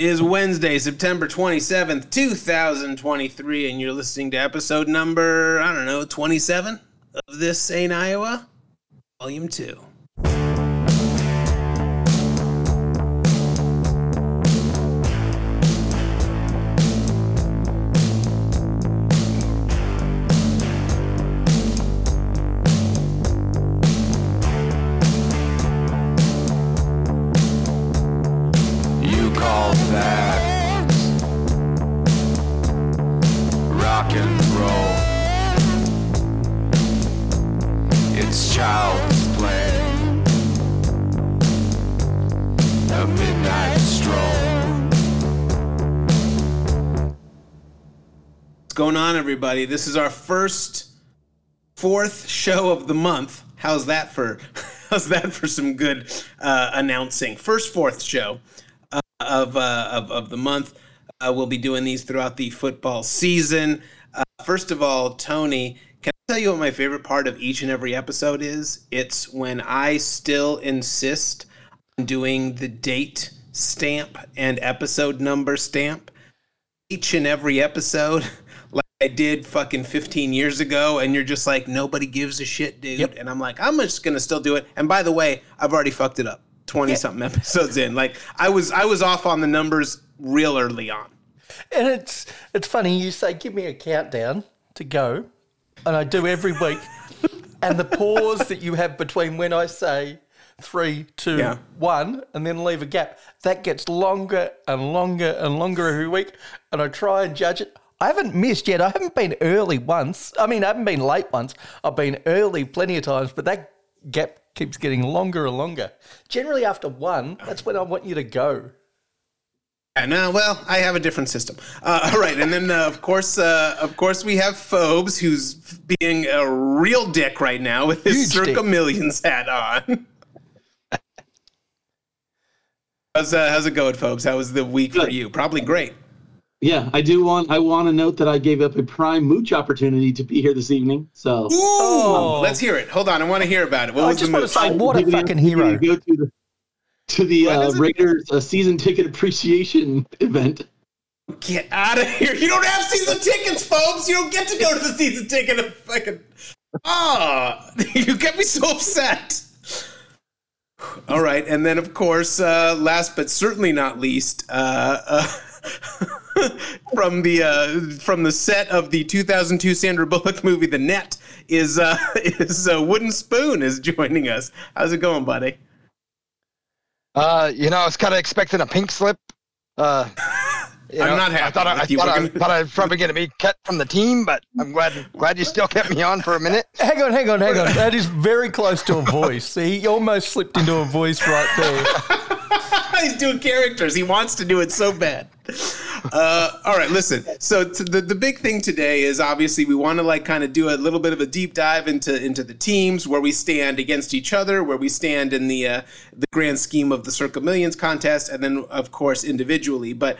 It is Wednesday, September 27th, 2023, and you're listening to episode number, I don't know, 27 of This Ain't Iowa, Volume 2. Everybody? This is our first fourth show of the month. How's that for? How's that for some good uh, announcing? First fourth show uh, of, uh, of of the month. Uh, we'll be doing these throughout the football season. Uh, first of all, Tony, can I tell you what my favorite part of each and every episode is? It's when I still insist on doing the date stamp and episode number stamp each and every episode I did fucking 15 years ago and you're just like nobody gives a shit dude. And I'm like I'm just going to still do it. And by the way I've already fucked it up 20 something episodes in. Like I was I was off on the numbers real early on. And it's it's funny you say give me a countdown to go, and I do every week, and the pause that you have between when I say three, two, one, Yeah. and then leave a gap that gets longer and longer and longer every week, and I try and judge it. I haven't missed yet. I haven't been early once. I mean, I haven't been late once. I've been early plenty of times, but that gap keeps getting longer and longer. Generally, after one, that's when I want you to go. and uh, well I have a different system uh, all right and then uh, of course uh, of course we have Phobes who's being a real dick right now with his Huge Circa dick. Millions hat on How's, uh, how's it going, Phobes? How was the week for you? Probably great. Yeah, I do want I want to note that I gave up a prime mooch opportunity to be here this evening. So Oh. Let's hear it. Hold on, I want to hear about it. What I was just the want to move? say, what a fucking I'm hero. gonna Go to the to the uh. Raiders uh, season ticket appreciation event. Get out of here! You don't have season tickets, folks. You don't get to go to the season ticket. And fucking ah, you get me so upset. All right, and then of course, uh, last but certainly not least, uh, uh, from the uh, from the set of the 2002 Sandra Bullock movie, The Net, is uh, is uh, Wooden Spoon is joining us. How's it going, buddy? Uh, you know, I was kind of expecting a pink slip. Uh, you I'm know, not I happy thought I, I you. thought, I, gonna- thought I was probably going to be cut from the team, but I'm glad glad you still kept me on for a minute. Hang on, hang on, hang on. That is very close to a voice. He almost slipped into a voice right there. He's doing characters. He wants to do it so bad. Uh, all right, listen. So the the big thing today is obviously we want to like kind of do a little bit of a deep dive into into the teams where we stand against each other, where we stand in the uh, the grand scheme of the Circa Millions contest, and then of course individually. But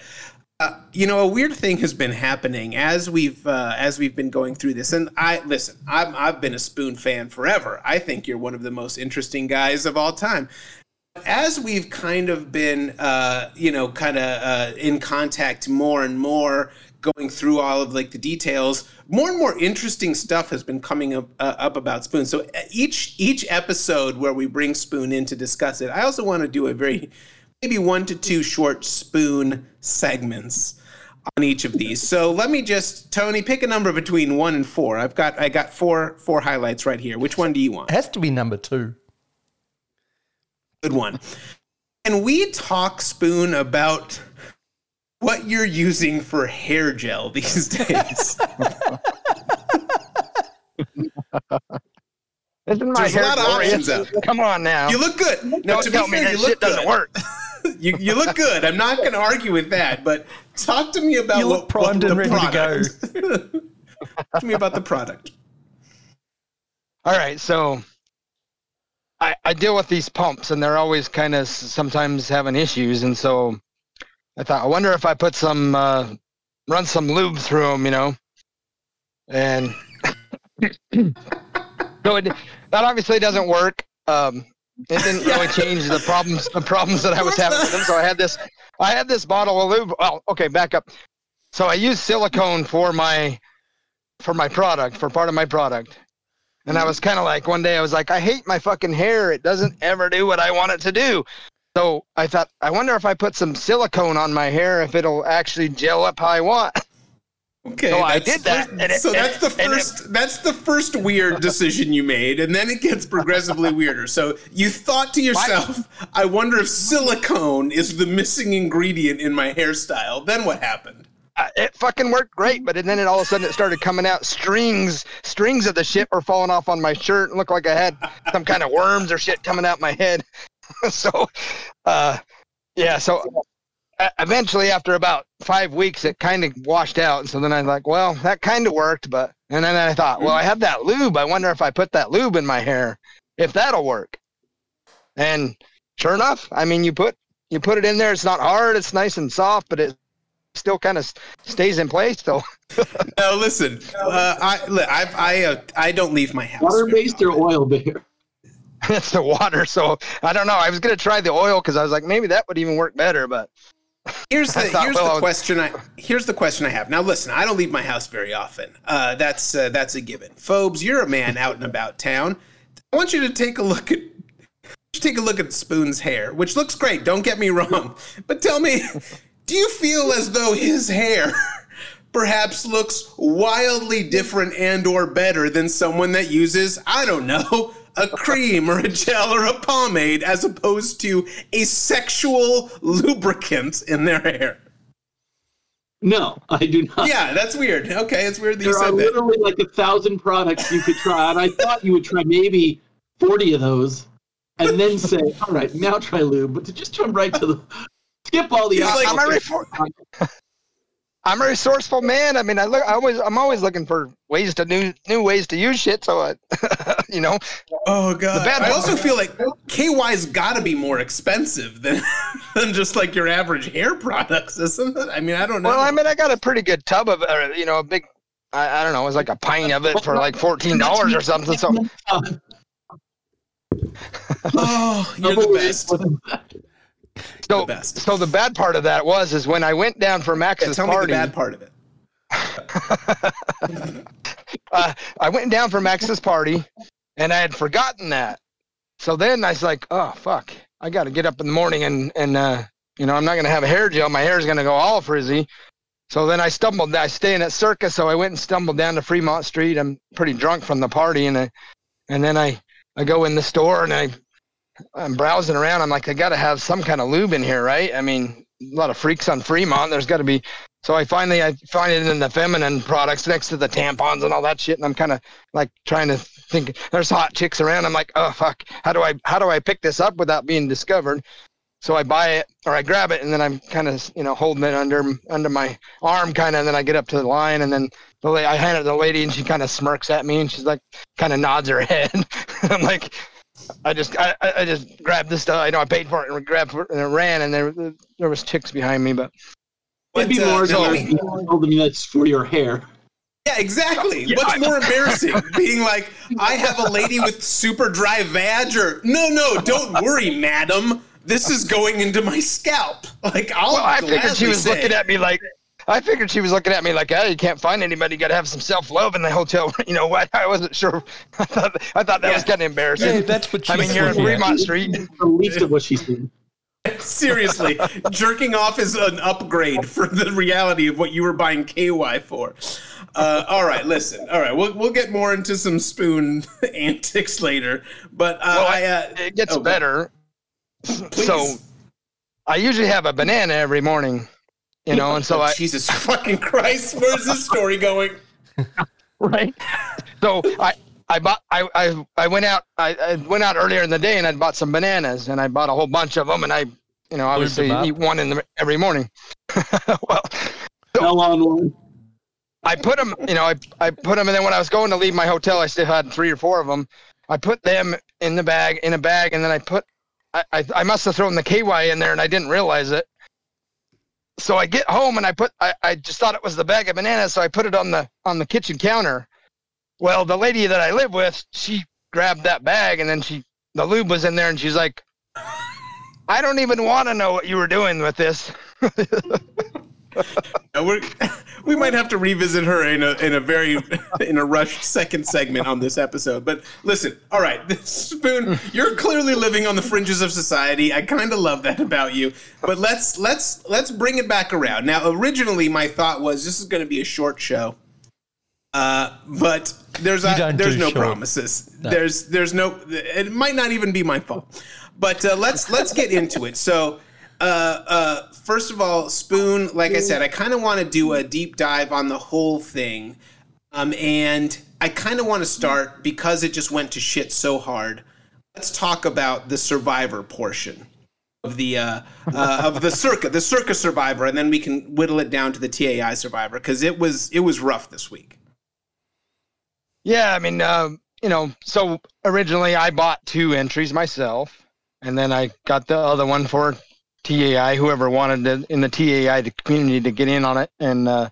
uh, you know, a weird thing has been happening as we've uh, as we've been going through this. And I listen, I'm, I've been a Spoon fan forever. I think you're one of the most interesting guys of all time as we've kind of been, uh, you know, kind of uh, in contact more and more, going through all of like the details, more and more interesting stuff has been coming up, uh, up about Spoon. So uh, each each episode where we bring Spoon in to discuss it, I also want to do a very maybe one to two short Spoon segments on each of these. So let me just Tony pick a number between one and four. I've got I got four four highlights right here. Which one do you want? It has to be number two. Good one. And we talk spoon about what you're using for hair gel these days. Isn't my There's a lot of options out. Come on now. you look good. No, Don't to be me fair, that you look shit doesn't good. work. You, you look good. I'm not going to argue with that, but talk to me about You look what, primed what and the ready to go. product. talk to me about the product. All right, so I, I deal with these pumps, and they're always kind of sometimes having issues, and so I thought, I wonder if I put some, uh, run some lube through them, you know, and so it, that obviously doesn't work. Um, it didn't really change the problems, the problems that I was having with them. So I had this, I had this bottle of lube. Well, okay, back up. So I use silicone for my for my product, for part of my product. And I was kind of like one day I was like, I hate my fucking hair. It doesn't ever do what I want it to do. So I thought, I wonder if I put some silicone on my hair, if it'll actually gel up how I want. Okay, So I did that, first- and it- so that's the and it- first. that's the first weird decision you made, and then it gets progressively weirder. So you thought to yourself, "I wonder if silicone is the missing ingredient in my hairstyle." Then what happened? Uh, it fucking worked great, but then it all of a sudden it started coming out. Strings, strings of the shit were falling off on my shirt and looked like I had some kind of worms or shit coming out my head. so, uh, yeah. So uh, eventually, after about five weeks, it kind of washed out. And So then I was like, well, that kind of worked, but and then I thought, well, I have that lube. I wonder if I put that lube in my hair, if that'll work. And sure enough, I mean, you put you put it in there. It's not hard. It's nice and soft, but it still kind of stays in place. So No, listen. Uh, I I I, uh, I don't leave my house. Water based or oil based? it's the water. So I don't know. I was gonna try the oil because I was like, maybe that would even work better. But Here's the thought, here's well, the was- question I here's the question I have. Now listen, I don't leave my house very often. Uh, that's uh, that's a given. Phobes, you're a man out and about town. I want you to take a look at take a look at Spoon's hair, which looks great. Don't get me wrong, but tell me, do you feel as though his hair perhaps looks wildly different and or better than someone that uses I don't know a cream or a gel or a pomade as opposed to a sexual lubricant in their hair? No, I do not. Yeah, that's weird. Okay, it's weird that you there are said that. literally like a thousand products you could try, and I thought you would try maybe forty of those, and then say, "All right, now try lube." But to just jump right to the skip all the. Like, I'm a refor- I'm a resourceful man. I mean, I look. I always. I'm always looking for ways to new new ways to use shit. So, I, you know, Oh god. bad I also feel like KY's got to be more expensive than than just like your average hair products, isn't it? I mean, I don't know. well, I mean, I got a pretty good tub of, uh, you know, a big. I, I don't know. It was like a pint of it for like fourteen dollars or something. So oh, you're the best. So, The best. so the bad part of that was is when I went down for Yeah, Max's tell me the party. bad part of it. uh, I went down for Max's party, and I had forgotten that. So then I was like, "Oh fuck! I got to get up in the morning and and uh, you know I'm not gonna have a hair gel. My hair is gonna go all frizzy." So then I stumbled. I stay in at Circa, so I went and stumbled down to Fremont Street. I'm pretty drunk from the party, and I, and then I I go in the store and I I'm browsing around. I'm like, I got to have some kind of lube in here, right? I mean, a lot of freaks on Fremont. There's got to be. So I finally I find it in the feminine products next to the tampons and all that shit, and I'm kind of like trying to think. There's hot chicks around. I'm like, oh fuck, how do I how do I pick this up without being discovered? So I buy it or I grab it, and then I'm kind of you know holding it under under my arm, kind of. And then I get up to the line, and then the I hand it to the lady, and she kind of smirks at me, and she's like, kind of nods her head. I'm like, I just I, I I just grabbed this stuff. I know I paid for it and grabbed it and I ran, and there there was chicks behind me, but It'd be uh, more no, so I if mean- you told them that's for your hair. Yeah, exactly. Yeah, What's I- more embarrassing? Being like, I have a lady with super dry vag, or no, no, don't worry, madam. This is going into my scalp. Like, I'll well, I figured she was say. looking at me like. I figured she was looking at me like, "Oh, you can't find anybody. You got to have some self-love in the hotel." You know what? I wasn't sure. I thought, I thought that was kind of embarrassing. Yeah, that's what I mean, you're in looking. Fremont Street. The least of what she's doing. Seriously, jerking off is an upgrade for the reality of what you were buying KY for. Uh, all right, listen. All right, we'll we'll get more into some spoon antics later. But uh, Well, I, uh, It gets oh, better. please. So I usually have a banana every morning, you know, and so Oh, I Jesus fucking Christ, where's this story going? right. So I I bought I I, I went out I, I went out earlier in the day and I bought some bananas and I bought a whole bunch of them and I you know obviously them eat one in the every morning. well, Fell on one. I put them, you know, I, I put them, and then when I was going to leave my hotel, I still had three or four of them. I put them in the bag, in a bag, and then I put, I, I, I must have thrown the KY in there, and I didn't realize it. So I get home and I put, I, I just thought it was the bag of bananas, so I put it on the on the kitchen counter. Well, the lady that I live with, she grabbed that bag, and then she, the lube was in there, and she's like, I don't even want to know what you were doing with this. We're, we might have to revisit her in a in a very in a rushed second segment on this episode. But listen, all right, Spoon, you're clearly living on the fringes of society. I kind of love that about you. But let's let's let's bring it back around. Now, originally, my thought was this is going to be a short show. Uh, but there's a, there's no short. promises. There's there's no. It might not even be my fault. But uh, let's let's get into it. So uh, uh, first of all, Spoon, like I said, I kind of want to do a deep dive on the whole thing. Um, and I kind of want to start because it just went to shit so hard. Let's talk about the survivor portion of the uh, uh, of the circa, the circa survivor, and then we can whittle it down to the TAI survivor because it was it was rough this week. Yeah, I mean, uh, you know, so originally I bought two entries myself, and then I got the other one for TAI. Whoever wanted to, in the TAI the community to get in on it, and uh,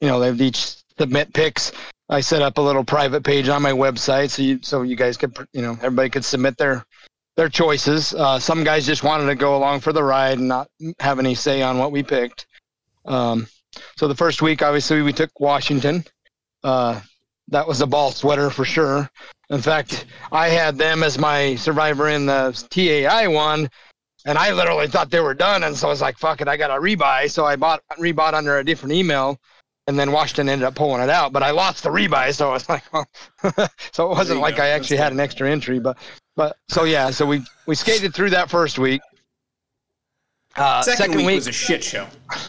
you know, they've each submit picks. I set up a little private page on my website, so you so you guys could, you know, everybody could submit their their choices. Uh, some guys just wanted to go along for the ride and not have any say on what we picked. Um, so the first week, obviously, we took Washington. Uh, that was a ball sweater for sure. In fact, I had them as my survivor in the TAI one, and I literally thought they were done. And so I was like, fuck it, I got to rebuy. So I bought rebought under a different email, and then Washington ended up pulling it out. But I lost the rebuy, so I was like, well, so it wasn't like go. I actually That's had an extra entry. But but so yeah, so we we skated through that first week. Uh, Second, week, was a shit show.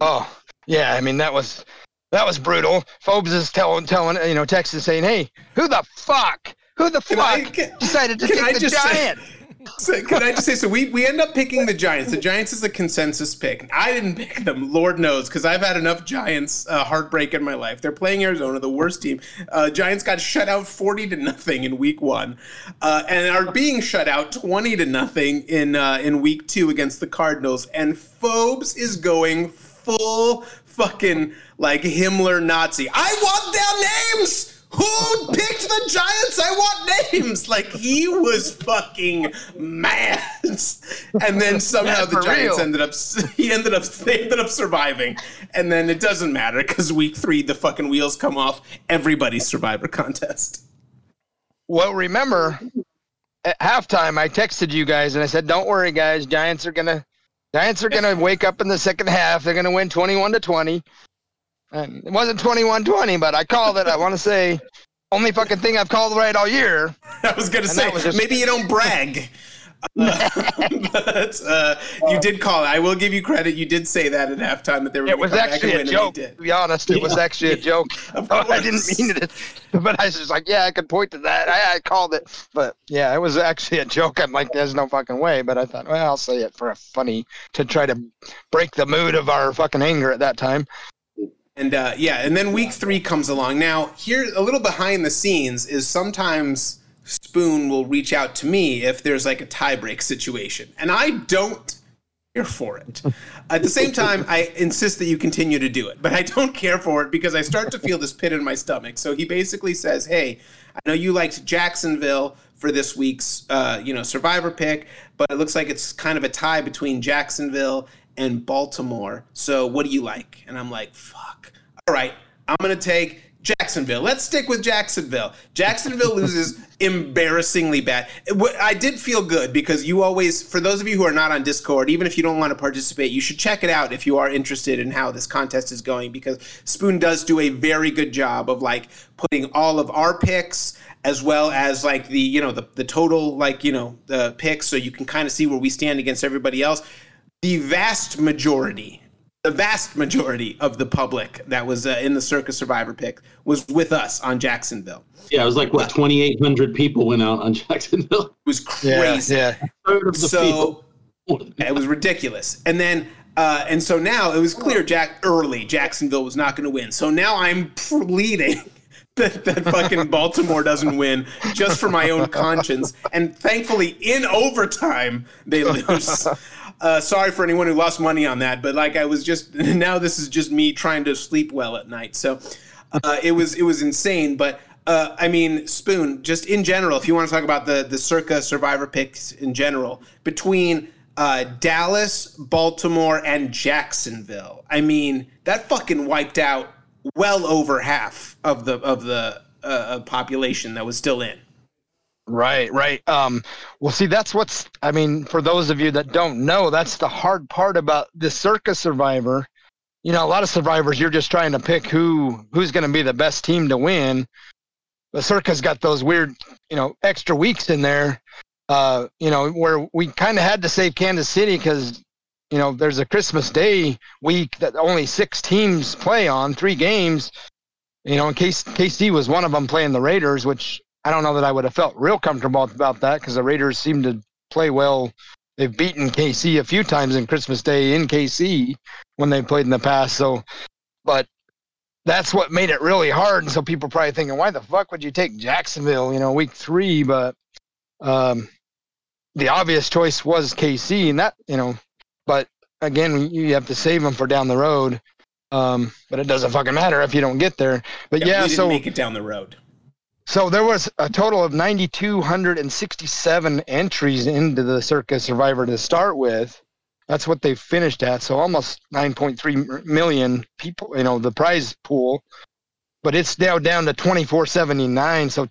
Oh, yeah. I mean, that was that was brutal. Phobes is telling, telling, you know, Texas saying, "Hey, who the fuck? Who the Can fuck I- can- decided to take the just say- giant?" So can I just say, so we, we end up picking the Giants. The Giants is a consensus pick. I didn't pick them, Lord knows, because I've had enough Giants uh, heartbreak in my life. They're playing Arizona, the worst team. Uh, Giants got shut out 40 to nothing in week one uh, and are being shut out 20 to nothing in, uh, in week two against the Cardinals. And Phobes is going full fucking like Himmler Nazi. I want their names! Who picked the Giants? I want names. Like he was fucking mad, and then somehow the Giants real. ended up. He ended up. They ended up surviving, and then it doesn't matter because week three the fucking wheels come off everybody's Survivor contest. Well, remember at halftime, I texted you guys and I said, "Don't worry, guys. Giants are gonna Giants are gonna wake up in the second half. They're gonna win twenty-one to twenty. And it wasn't 21-20, but I called it. I want to say only fucking thing I've called right all year. I was gonna say just- maybe you don't brag. Uh, but uh, you did call it. I will give you credit. You did say that at halftime that they were. It was actually a joke. To be honest, it was actually a joke. Of I didn't mean it, but I was just like, yeah, I could point to that. I, I called it, but yeah, it was actually a joke. I'm like, there's no fucking way. But I thought, well, I'll say it for a funny to try to break the mood of our fucking anger at that time. And uh, yeah, and then week three comes along. Now, here a little behind the scenes is sometimes Spoon will reach out to me if there's like a tiebreak situation, and I don't care for it. At the same time, I insist that you continue to do it, but I don't care for it because I start to feel this pit in my stomach. So he basically says, "Hey, I know you liked Jacksonville." For this week's, uh, you know, Survivor pick, but it looks like it's kind of a tie between Jacksonville and Baltimore. So, what do you like? And I'm like, fuck. All right, I'm going to take Jacksonville. Let's stick with Jacksonville. Jacksonville loses embarrassingly bad. I did feel good because you always, for those of you who are not on Discord, even if you don't want to participate, you should check it out if you are interested in how this contest is going because Spoon does do a very good job of like putting all of our picks as well as like the you know the, the total like you know the picks so you can kind of see where we stand against everybody else the vast majority the vast majority of the public that was uh, in the Circa survivor pick was with us on jacksonville. Yeah, it was like what 2,800 people went out on Jacksonville. It was crazy. yeah. Third of the so it was ridiculous. And then uh, and so now it was clear jack early jacksonville was not going to win. So now i'm pleading that, that fucking baltimore doesn't win just for my own conscience. And thankfully in overtime they lose uh, sorry for anyone who lost money on that but like i was just now this is just me trying to sleep well at night so uh, it was it was insane but uh, I mean, Spoon, just in general, if you want to talk about the the circa survivor picks in general, between uh, Dallas, Baltimore, and Jacksonville. I mean, that fucking wiped out well over half of the of the uh, population that was still in. Right, right. Um, well, see, that's what's. I mean, for those of you that don't know, that's the hard part about the Circa Survivor. You know, a lot of survivors, you're just trying to pick who who's going to be the best team to win. The Circa's got those weird, you know, extra weeks in there. Uh, you know, where we kind of had to save Kansas City because, you know, there's a Christmas Day week that only six teams play on, three games. You know, in case KC was one of them playing the Raiders, which I don't know that I would have felt real comfortable about that because the Raiders seem to play well. They've beaten KC a few times in Christmas Day in KC when they played in the past. So, but that's what made it really hard. And so people probably thinking, why the fuck would you take Jacksonville, you know, week three? But um, the obvious choice was KC, and that, you know, but again, you have to save them for down the road. Um, but it doesn't fucking matter if you don't get there. But yeah, didn't so make it down the road. So there was a total of 9,267 entries into the Circa Survivor to start with. That's what they finished at. So almost 9.3 million people, you know, the prize pool. But it's now down to 2479. So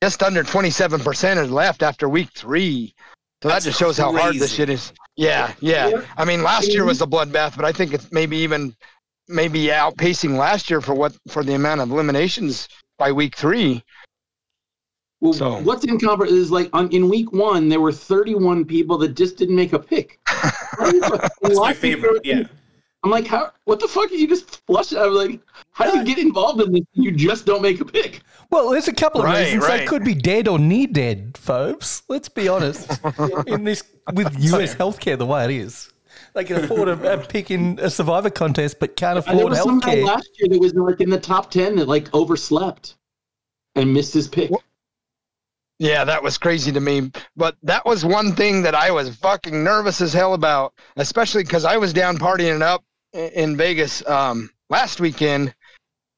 just under 27% is left after week three. So That's that just shows how hard this shit is. Yeah, yeah. I mean, last year mm-hmm. was a bloodbath, but I think it's maybe even maybe outpacing last year for what for the amount of eliminations by week three. Well, So- what's incomparable is like on, in week one there were 31 people that just didn't make a pick. That's my favorite. Yeah. I'm like, how? What the fuck? Are you just flush it. I'm like, how do you get involved in this? You just don't make a pick. Well, there's a couple of Right, reasons they could be dead or near dead, folks. Let's be honest. in this with US healthcare the way it is, they can afford a, a pick in a survivor contest, but can't And there afford was some guy healthcare. last year that was like in the top 10 that like overslept and missed his pick. Yeah, that was crazy to me. But that was one thing that I was fucking nervous as hell about, especially because I was down partying up in Vegas um, last weekend,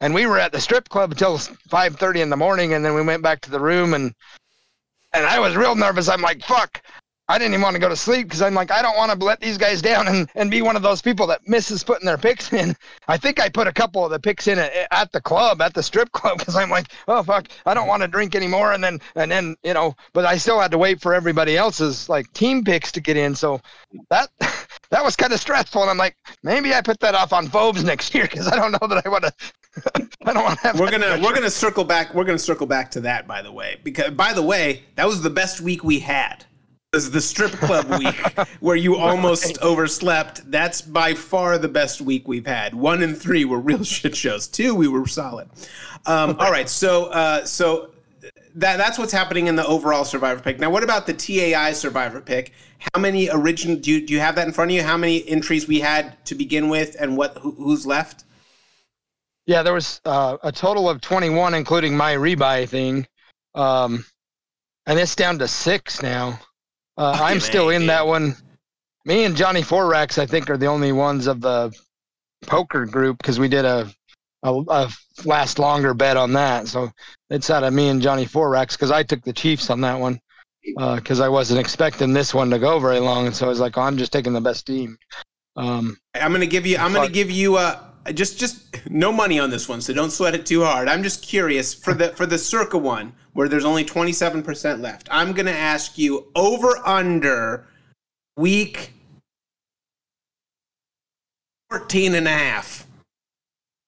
and we were at the strip club until five thirty in the morning, and then we went back to the room, and and I was real nervous. I'm like, fuck. I didn't even want to go to sleep because I'm like, I don't want to let these guys down and, and be one of those people that misses putting their picks in. I think I put a couple of the picks in at, at the club, at the strip club, because I'm like, oh fuck, I don't want to drink anymore. And then and then you know, but I still had to wait for everybody else's like team picks to get in. So that that was kind of stressful. And I'm like, maybe I put that off on Phobes next year because I don't know that I want to. I don't want to have. We're gonna we're gonna circle back. We're gonna circle back to that, by the way, because by the way, that was the best week we had. Was the strip club week where you almost overslept. That's by far the best week we've had. One and three were real shit shows. Two, we were solid. Um, all right, so uh, so that that's what's happening in the overall survivor pick. Now, what about the TAI survivor pick? How many original? Do you, do you have that in front of you? How many entries we had to begin with, and what who, who's left? Yeah, there was uh, a total of 21, including my rebuy thing. Um, and it's down to six now. Uh, I'm still in that one. Me and Johnny Forax, I think, are the only ones of the poker group because we did a, a, a last longer bet on that. So it's out of me and Johnny Forax because I took the Chiefs on that one because I wasn't expecting this one to go very long. And so I was like, oh, I'm just taking the best team. Um, I'm gonna give you. I'm gonna give you uh just just no money on this one, so don't sweat it too hard. I'm just curious for the for the Circa one where there's only 27 percent left. I'm gonna ask you over under week 14 and a half.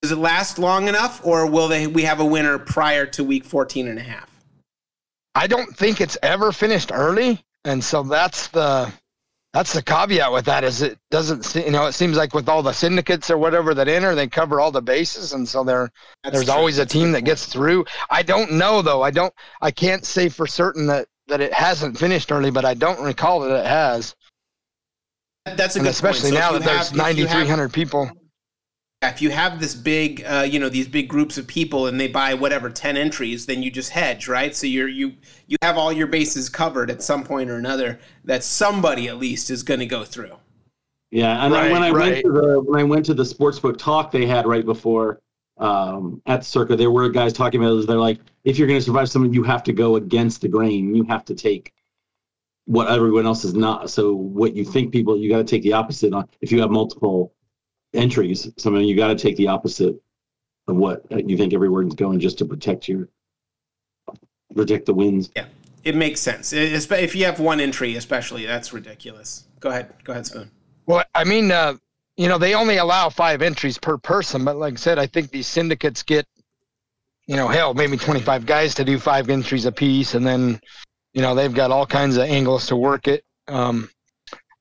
Does it last long enough, or will they we have a winner prior to week 14 and a half? I don't think it's ever finished early, and so that's the that's the caveat with that is it doesn't you know it seems like with all the syndicates or whatever that enter they cover all the bases and so there there's true. always a team that gets through. I don't know though. I don't I can't say for certain that that it hasn't finished early, but I don't recall that it has. That's a And good especially point. So now that there's have- if you have- 9300 people. If you have this big uh, you know these big groups of people and they buy whatever 10 entries then you just hedge right so you're you you have all your bases covered at some point or another that somebody at least is going to go through Yeah, and then when I Right, went to the when I went to the sportsbook talk they had right before um, at Circa, there were guys talking about it. They're like, if you're going to survive someone, you have to go against the grain. You have to take what everyone else is not. So what you think people, you got to take the opposite on. If you have multiple entries, so I mean, you got to take the opposite of what you think everyone's going just to protect your protect the wins. Yeah, it makes sense. It- If you have one entry, especially, that's ridiculous. Go ahead. Go ahead, Spoon. Well, I mean, uh, you know, they only allow five entries per person, but like I said, I think these syndicates get, you know, hell, maybe 25 guys to do five entries apiece, and then, you know, they've got all kinds of angles to work it. Um,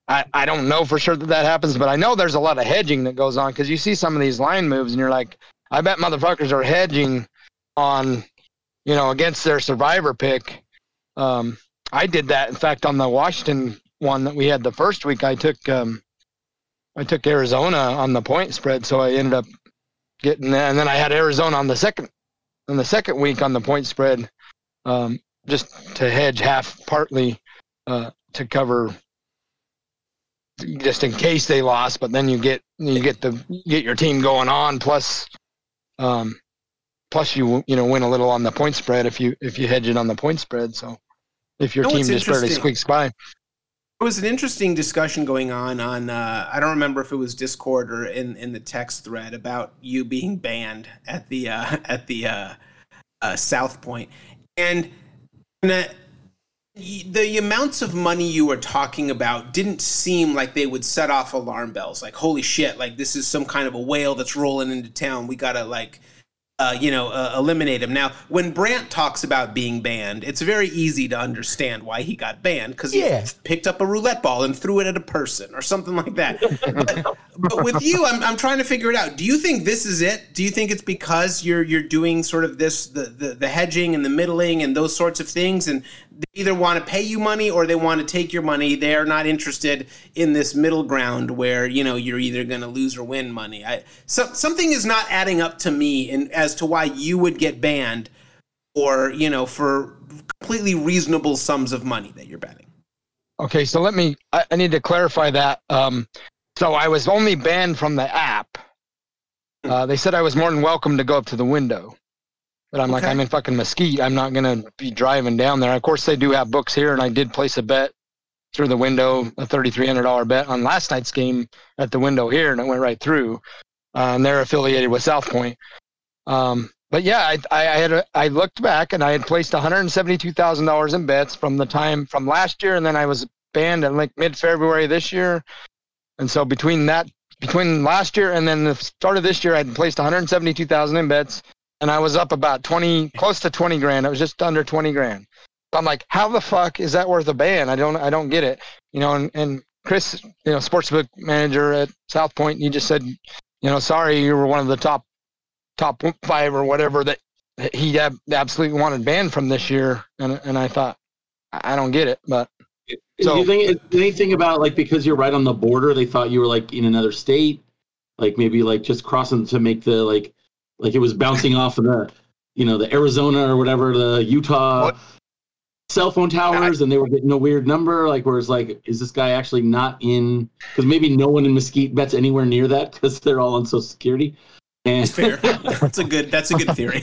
I, I don't know for sure that that happens, but I know there's a lot of hedging that goes on because you see some of these line moves, and you're like, I bet motherfuckers are hedging on, you know, against their survivor pick. Um, I did that, in fact, on the Washington one that we had the first week. I took um, I took Arizona on the point spread, so I ended up getting that, and then I had Arizona on the second on the second week on the point spread, um, just to hedge half, partly uh, to cover, just in case they lost. But then you get you get the get your team going on, plus, um, plus you you know win a little on the point spread if you if you hedge it on the point spread. So if your You know team just barely squeaks by. It was an interesting discussion going on on uh, I don't remember if it was Discord or in, in the text thread about you being banned at the uh, at the uh, uh, South Point, and the, the amounts of money you were talking about didn't seem like they would set off alarm bells. Like holy shit! Like this is some kind of a whale that's rolling into town. We gotta like uh, you know, uh, eliminate him. Now, when Brandt talks about being banned, it's very easy to understand why he got banned because Yeah. he picked up a roulette ball and threw it at a person or something like that. but, but with you, I'm, I'm trying to figure it out. Do you think this is it? Do you think it's because you're you're doing sort of this the the, the hedging and the middling and those sorts of things, and they either want to pay you money or they want to take your money. They are not interested in this middle ground where you know you're either going to lose or win money. I so, something is not adding up to me in, as to why you would get banned or you know for completely reasonable sums of money that you're betting. Okay, so let me. I, I need to clarify that. Um, so I was only banned from the app. Uh, they said I was more than welcome to go up to the window, but I'm like, I'm in fucking Mesquite. I'm not gonna be driving down there. Of course, they do have books here, and I did place a bet through the window, a thirty-three hundred dollar bet on last night's game at the window here, and it went right through. Uh, and they're affiliated with South Point. Um, but yeah, I, I, I had a, I looked back and I had placed one hundred seventy-two thousand dollars in bets from the time from last year, and then I was banned in like mid-February this year. And so between that, between last year and then the start of this year, I had placed one hundred seventy-two thousand in bets, and I was up about twenty, close to twenty grand. I was just under twenty grand. So I'm like, how the fuck is that worth a ban? I don't, I don't get it. You know, and, and Chris, you know, sportsbook manager at South Point, he just said, you know, sorry, you were one of the top top five or whatever that he ab- absolutely wanted banned from this year, and and I thought I I don't get it, but So- Do you think anything about like because you're right on the border, they thought you were like in another state, like maybe like just crossing to make the like like it was bouncing off of the you know the Arizona or whatever the Utah What? cell phone towers, and they were getting a weird number. Like where it's like, is this guy actually not in? Because maybe no one in Mesquite bets anywhere near that because they're all on Social Security. And Fair. that's a good. That's a good theory.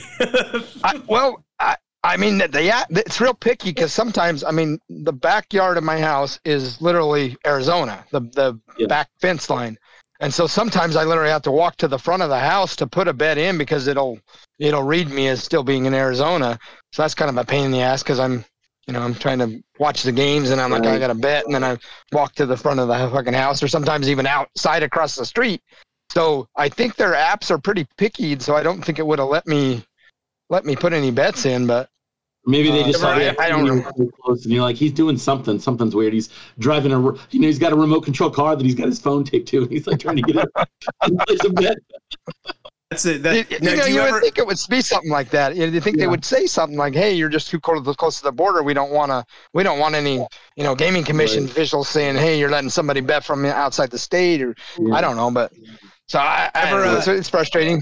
I, well, I, I mean, the, yeah, it's real picky because sometimes, I mean, the backyard of my house is literally Arizona, the the Yeah. back fence line, and so sometimes I literally have to walk to the front of the house to put a bet in because it'll it'll read me as still being in Arizona. So that's kind of a pain in the ass because I'm, you know, I'm trying to watch the games and I'm like, I got a bet, and then I walk to the front of the fucking house, or sometimes even outside across the street. So I think their apps are pretty picky, so I don't think it would have let me let me put any bets in, but Maybe they Uh, just saw I- you I don't know. really close, and you're like, he's doing something. Something's weird. He's driving a, you know, he's got a remote control car that he's got his phone taped to. And he's like trying to get it. and place a bet. That's it. you, That, you now, know, do you you would ever? think it would be something like that. You think they would say something like, "Hey, you're just too close to, close to the border. We don't want to. We don't want any, you know, gaming commission Right. officials saying, "Hey, you're letting somebody bet from outside the state," or I don't know. But so I, I Ever, don't uh, it's, it's frustrating.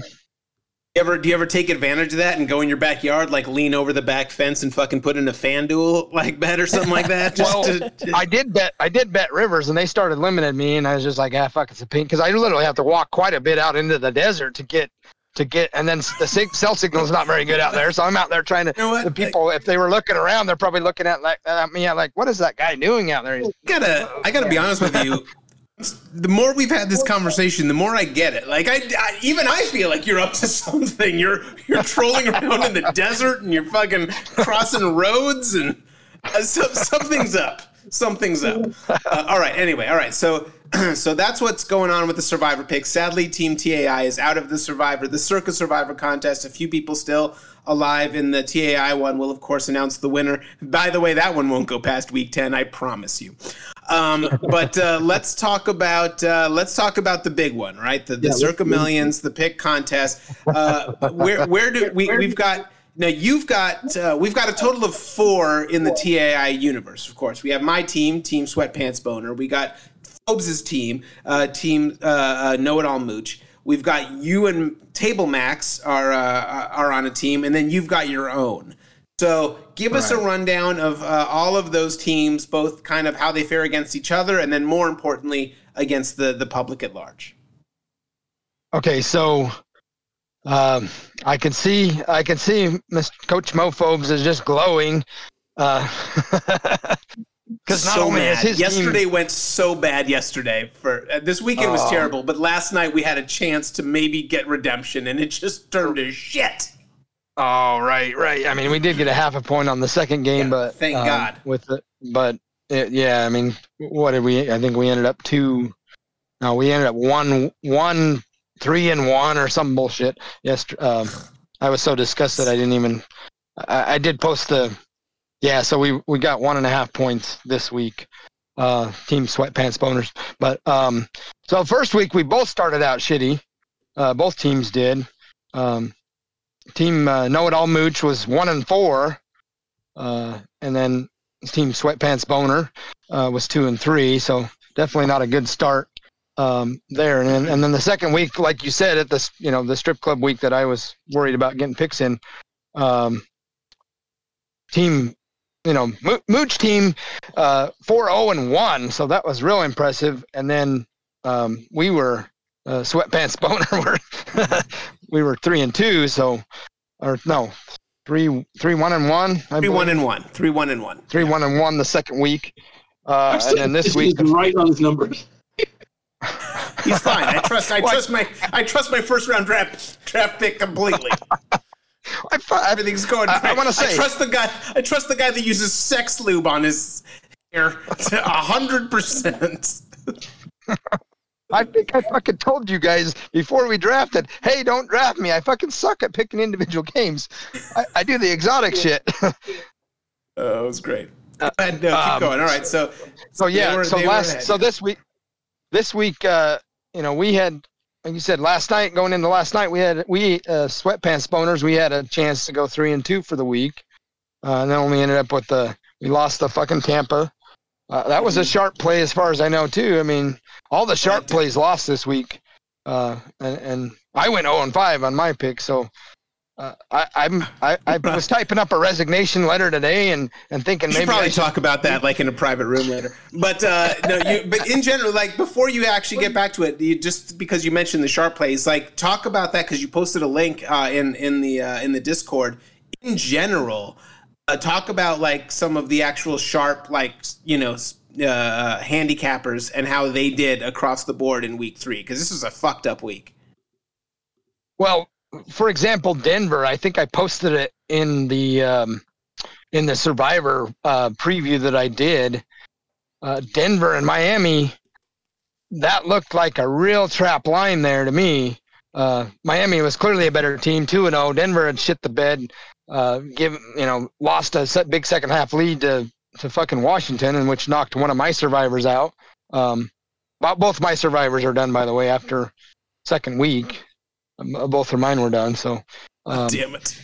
You ever do you ever take advantage of that and go in your backyard, like lean over the back fence and fucking put in a FanDuel like bet or something like that? Well, to, I did bet. I did bet Rivers, and they started limiting me, and I was just like, "Ah, fuck, it's a pain," because I literally have to walk quite a bit out into the desert to get to get, and then the sig- cell signal is not very good out there. So I'm out there trying to. You know? The people, if they were looking around, they're probably looking at like at me like, what is that guy doing out there? He's- gotta I gotta be honest with you. The more we've had this conversation, the more I get it. Like I, I even I feel like you're up to something. You're you're trolling around in the desert and you're fucking crossing roads and uh, so, something's up. Something's up. Uh, all right. Anyway, all right. So so that's what's going on with the Survivor pick. Sadly, Team TAI is out of the Survivor, the Circa Survivor contest. A few people still alive in the TAI one will, of course, announce the winner. By the way, that one won't go past week ten. I promise you. Um, but uh, let's talk about uh, let's talk about the big one, right? The, the Yeah, Circa Millions, the pick contest. Uh, where where do we we've got now? You've got uh, we've got a total of four in the TAI universe. Of course, we have my team, Team Sweatpants Boner. We got Phobes' team, uh, Team uh, uh, Know It All Mooch. We've got you and Table Max are uh, are on a team, and then you've got your own. So give us a rundown of uh, all of those teams, both kind of how they fare against each other, and then more importantly against the the public at large. Okay, so um, I can see I can see Mr. Coach Mophobes is just glowing. Uh, because not so only mad. is his yesterday team, went so bad. Yesterday for uh, this weekend was Oh. terrible, but last night we had a chance to maybe get redemption, and it just turned to shit. Oh, right, right. I mean, we did get a half a point on the second game, Yeah, but thank um, God. with it. But it, yeah, I mean, what did we? I think we ended up two. No, we ended up one, one, three, and one, or some bullshit. Yes, um, I was so disgusted I didn't even. I, I did post the. Yeah, so we we got one and a half points this week. Uh, team sweatpants boners, but um, so first week we both started out shitty. Uh, both teams did. Um, team uh, Know It All Mooch was one and four, uh, and then team Sweatpants Boner uh, was two and three. So definitely not a good start um, there. And then, and then the second week, like you said, at this you know the strip club week that I was worried about getting picks in, um, team you know Mooch team uh, four zero and one. So that was real impressive. And then um, we were uh, Sweatpants Boner were we were three and two. So or no, three three one and one. I Three believe. one and one. Three one and one. three one and one the second week. Uh, and then this week, he's right on his numbers. He's fine. I trust. I trust my. I trust my first round draft draft pick completely. I, I, Everything's going I- I wanna say- I trust the guy. I trust the guy that uses sex lube on his hair to a hundred percent. I think I fucking told you guys before we drafted, hey, don't draft me. I fucking suck at picking individual games. I, I do the exotic shit. Oh, it was great. And, uh, keep Um, going. All right. So, so yeah, were- so last, so this week, this week, uh, you know, we had, like you said, last night going into last night, we had we uh, sweatpants boners. We had a chance to go three and two for the week, uh, and then we ended up with the we lost the fucking Tampa. Uh, that was a sharp play as far as I know too. I mean, all the sharp plays lost this week, uh, and, and I went zero and five on my pick. So. Uh, I, I'm I, I was typing up a resignation letter today and, and thinking maybe I probably should talk about that like in a private room later. But uh, no, you. But in general, like before you actually get back to it, you just because you mentioned the sharp plays, like talk about that because you posted a link uh, in in the uh, in the Discord. In general, uh, talk about like some of the actual sharp, like you know, uh, handicappers and how they did across the board in week three because this was a fucked up week. Well, for example, Denver. I think I posted it in the um, in the Survivor uh, preview that I did. Uh, Denver and Miami. That looked like a real trap line there to me. Uh, Miami was clearly a better team, two and zero. Denver had shit the bed. Uh, give you know lost a big second half lead to to fucking Washington, and which knocked one of my survivors out. Um, both my survivors are done, by the way, after second week. Um, uh, both of mine were done. So, um, Damn it.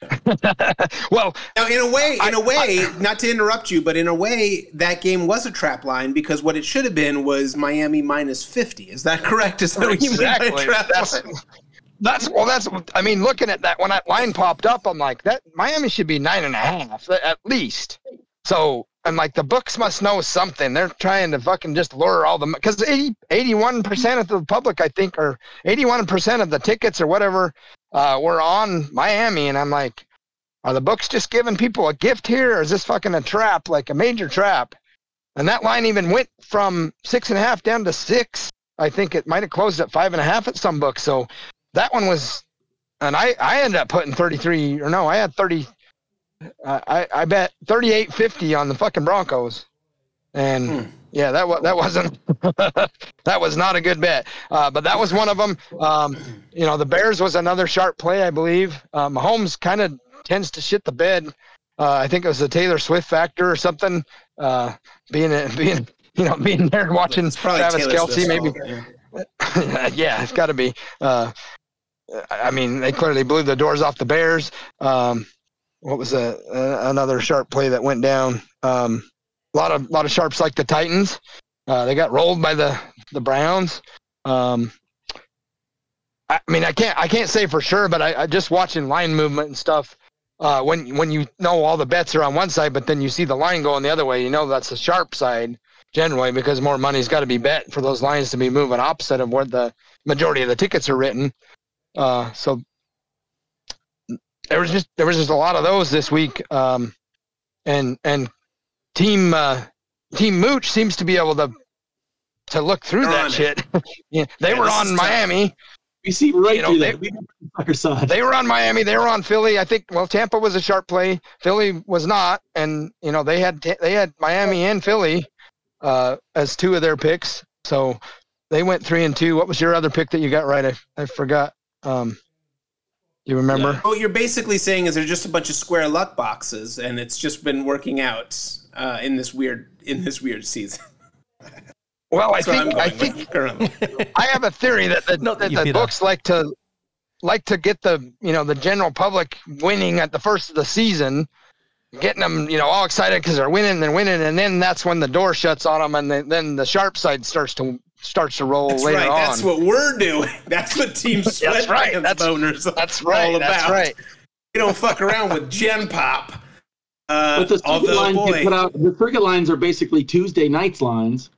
well, Now, in a way, in I- a way, not to interrupt you, but in a way, that game was a trap line because what it should have been was Miami minus fifty. Is that correct? Is that what you mean by exactly. trap line? That's well. That's. I mean, looking at that when that line popped up, I'm like, that Miami should be nine and a half at least. So I'm like, the books must know something. They're trying to fucking just lure all the because 80, 81% of the public, I think, or 81% of the tickets or whatever uh, were on Miami. And I'm like, are the books just giving people a gift here or is this fucking a trap, like a major trap? And that line even went from six and a half down to six. I think it might have closed at five and a half at some books. So that one was, and I, I ended up putting 33 or no, I had 30, I, I bet 38.50 on the fucking Broncos. And Hmm. yeah, that was, that wasn't, that was not a good bet. Uh, but that was one of them. Um, you know, the Bears was another sharp play, I believe. Um, Mahomes kind of tends to shit the bed. Uh, I think it was the Taylor Swift factor or something. Uh, being, being, you know, being there watching Travis Taylor Kelsey, Swift's maybe. yeah. yeah, it's got to be. Uh, I mean, they clearly blew the doors off the Bears. Um, what was a, a, another sharp play that went down? Um, a lot of lot of sharps like the Titans. Uh, they got rolled by the the Browns. Um, I mean, I can't I can't say for sure, but I, I just watching line movement and stuff. Uh, when when you know all the bets are on one side, but then you see the line going the other way, you know that's the sharp side generally because more money's got to be bet for those lines to be moving opposite of where the majority of the tickets are written. Uh, so there was just there was just a lot of those this week, um, and and team uh, team Mooch seems to be able to to look through They're that shit. yeah, they Yeah, were this is on tough. Miami. We see right You know, through they- that. We got the sucker side. They were on Miami. They were on Philly. I think. Well, Tampa was a sharp play. Philly was not, and you know they had they had Miami and Philly uh, as two of their picks. So they went three and two. What was your other pick that you got right? I I forgot. Um, you remember? What you're basically saying is there's just a bunch of square luck boxes, and it's just been working out uh, in this weird in this weird season. Well, I That's I'm think I think. I have a theory that the, Not that that the bitter. books like to like to get the you know the general public winning at the first of the season, getting them you know all excited because they're winning and winning, and then that's when the door shuts on them, and then then the sharp side starts to starts to roll That's later right. on. That's what we're doing. That's what Team Sweatpants right. That's- boners That's right. all That's about. right. We don't fuck around with Gen Pop. Uh, But the Circa although, lines boy, put out, the Circa lines are basically Tuesday nights lines,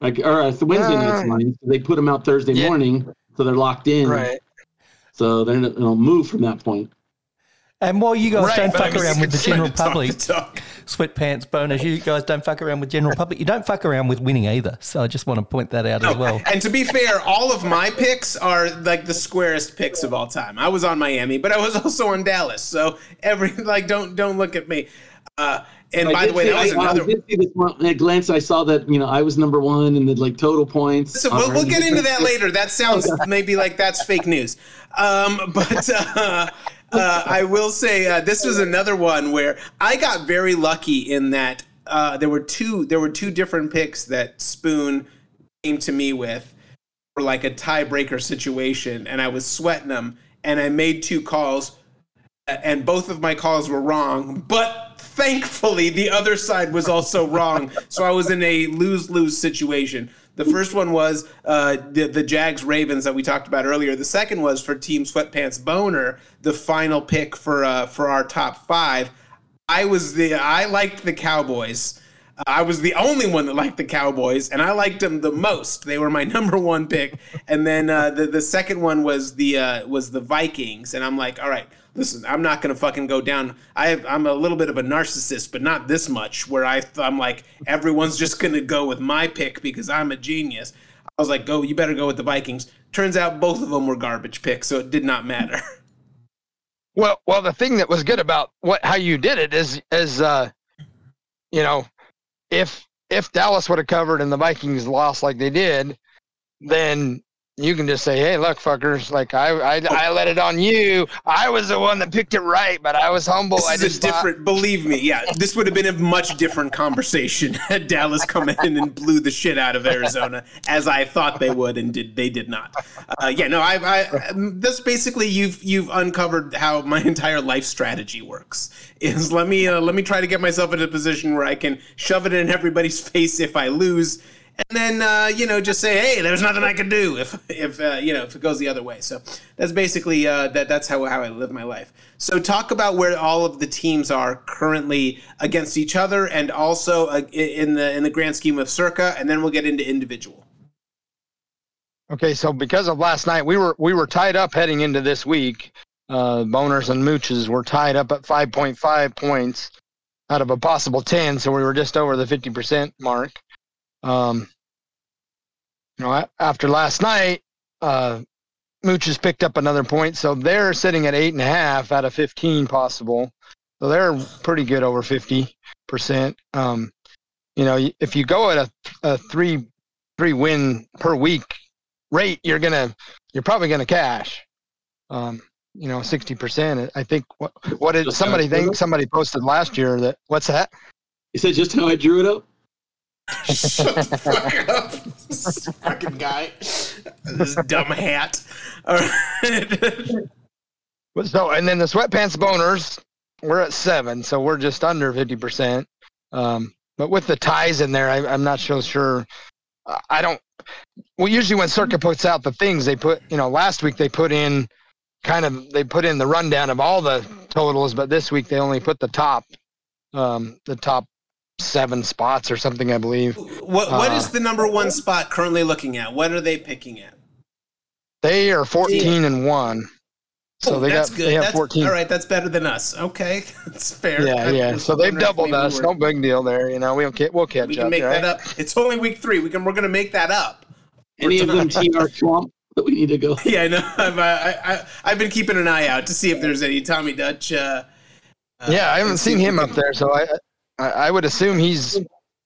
like or uh, Wednesday nights lines. They put them out Thursday yeah. morning, so they're locked in. Right. So they're they'll move from that point. And while you guys Right, don't fuck around with the general public, sweatpants boners, you guys don't fuck around with general public. You don't fuck around with winning either. So I just want to point that out as well. And to be fair, all of my picks are like the squarest picks of all time. I was on Miami, but I was also on Dallas. So every like, don't don't look at me. Uh, and I by the way, see- that was I, another. I did see this one at glance. I saw that you know I was number one in the like total points. So we'll, we'll get into that later. That sounds maybe like that's fake news. Um, but uh, uh, I will say uh, this was another one where I got very lucky in that uh, there were two there were two different picks that Spoon came to me with for like a tiebreaker situation, and I was sweating them, and I made two calls, and both of my calls were wrong, but. Thankfully, the other side was also wrong, so I was in a lose-lose situation. The first one was uh, the the Jags Ravens that we talked about earlier. The second was for Team Sweatpants Boner, the final pick for uh, for our top five. I was the I liked the Cowboys. I was the only one that liked the Cowboys, and I liked them the most. They were my number one pick. And then uh, the the second one was the uh, was the Vikings, and I'm like, all right, listen, I'm not gonna fucking go down. I have, I'm a little bit of a narcissist, but not this much. Where I I'm like everyone's just gonna go with my pick because I'm a genius. I was like, go, you better go with the Vikings. Turns out both of them were garbage picks, so it did not matter. Well, well, the thing that was good about what how you did it is is uh, you know, if if Dallas would have covered and the Vikings lost like they did, then you can just say, "Hey, look, fuckers! Like I I, I let it on you. I was the one that picked it right, but I was humble. I This is just thought- different. Believe me, yeah, this would have been a much different conversation had Dallas come in and blew the shit out of Arizona, as I thought they would, and did they did not. Uh, yeah, no, I, I. That's basically you've you've uncovered how my entire life strategy works. Is let me uh, let me try to get myself in a position where I can shove it in everybody's face if I lose. And then uh, you know just say, hey, there's nothing I can do if if uh, you know if it goes the other way. So that's basically uh, that that's how how I live my life. So talk about where all of the teams are currently against each other, and also uh, in the in the grand scheme of Circa, and then we'll get into individual. Okay, so because of last night, we were we were tied up heading into this week. Uh, boners and mooches were tied up at 5.5 points out of a possible 10, so we were just over the 50% mark. Um, you know, after last night, uh, has picked up another point, so they're sitting at eight and a half out of 15 possible. So they're pretty good over 50%. Um, you know, if you go at a, a three three win per week rate, you're gonna you're probably gonna cash. Um, you know, sixty percent. I think what what did Just somebody how I drew think somebody posted last year that what's that? You said just how I drew it up. Shut the fuck up, this fucking guy. This dumb hat. All right. So and then the sweatpants boners, we're at seven, so we're just under fifty percent. Um, but with the ties in there, I, I'm not so sure. I- don't. Well, usually when Circa puts out the things, they put you know last week they put in kind of they put in the rundown of all the totals, but this week they only put the top, um, the top seven spots or something, I believe. what what is Uh, the number one spot currently looking at? What are they picking at? They are fourteen and one, so Oh, they that's got good. they have That's- fourteen. All right, that's better than us. Okay, that's fair. Yeah, I yeah. So they've doubled us. we're- No big deal there. You know, we'll ca- we'll catch up. We can up. make right? that up. It's only week three. We can. We're gonna make that up. Any of them TR Swamp that we need to go? Yeah, I know. I've, uh, I, I, I've been keeping an eye out to see if there's any Tommy Dutch. Uh, uh, Yeah, I haven't seen him up there, so I, I I would assume he's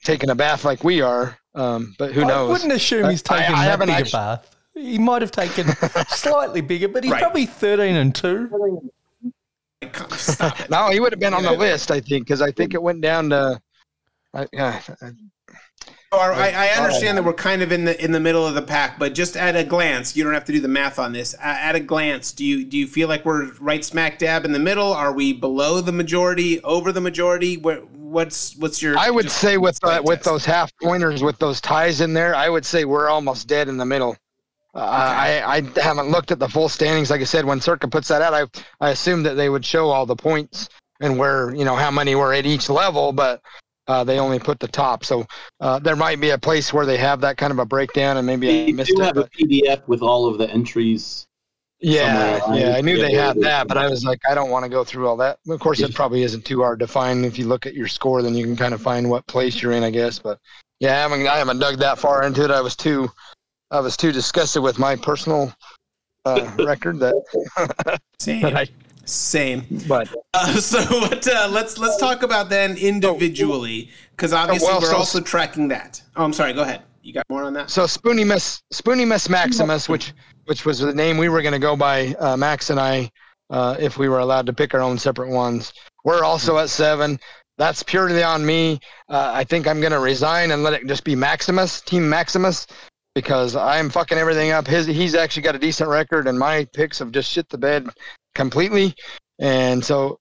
taking a bath like we are. Um, but who knows? I wouldn't assume he's I- taken I that big actu- a bath. He might have taken slightly bigger, but he's Right. probably 13 and 2. No, he would have been on the list, I think, because I think it went down to. I, yeah, Or I, I understand that we're kind of in the in the middle of the pack, but just at a glance, you don't have to do the math on this. At a glance, do you do you feel like we're right smack dab in the middle? Are we below the majority, over the majority? Where, what's what's your? I would just say with uh, with those half pointers with those ties in there, I would say we're almost dead in the middle. Uh, I I haven't looked at the full standings. Like I said, when Circa puts that out, I I assumed that they would show all the points and where you know how many were at each level, but uh, they only put the top. So uh, there might be a place where they have that kind of a breakdown, and maybe I We missed do it. have a PDF with all of the entries. Yeah, somewhere. yeah, I knew they had that, but I was like, I don't want to go through all that. Of course, it probably isn't too hard to find. If you look at your score, then you can kind of find what place you're in, I guess. But yeah, I haven't, I haven't dug that far into it. I was too, I was too disgusted with my personal uh, record that. same I- same. but Uh, so what, uh, let's let's talk about then individually because obviously well, we're so- also tracking that. Oh, I'm sorry. Go ahead. You got more on that? so Spoonie Miss Spoonie Miss Maximus, which which was the name we were going to go by, uh, Max and I, uh, if we were allowed to pick our own separate ones. We're also at seven. That's purely on me. Uh, I think I'm going to resign and let it just be Maximus, Team Maximus, because I'm fucking everything up. His he's actually got a decent record, and my picks have just shit the bed completely. And so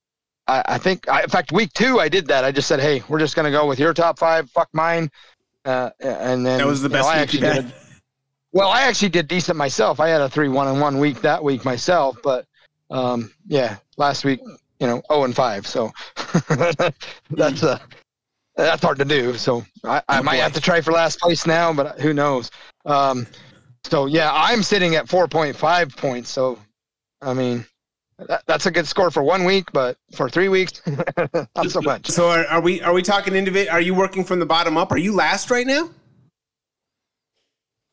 I, I think, I, in fact, week two I did that. I just said, hey, we're just going to go with your top five. Fuck mine. Uh, and then That was the you know, best I actually did. Well, I actually did decent myself. I had a three one and one week that week myself, but um, yeah, last week, you know, zero and five. So that's uh, that's hard to do. So I, I Oh, might boy. have to try for last place now, but who knows? Um, so yeah, I'm sitting at four point five points. So I mean, that, that's a good score for one week, but for three weeks, not so much. So are, are we are we talking individual? Are you working from the bottom up? Are you last right now?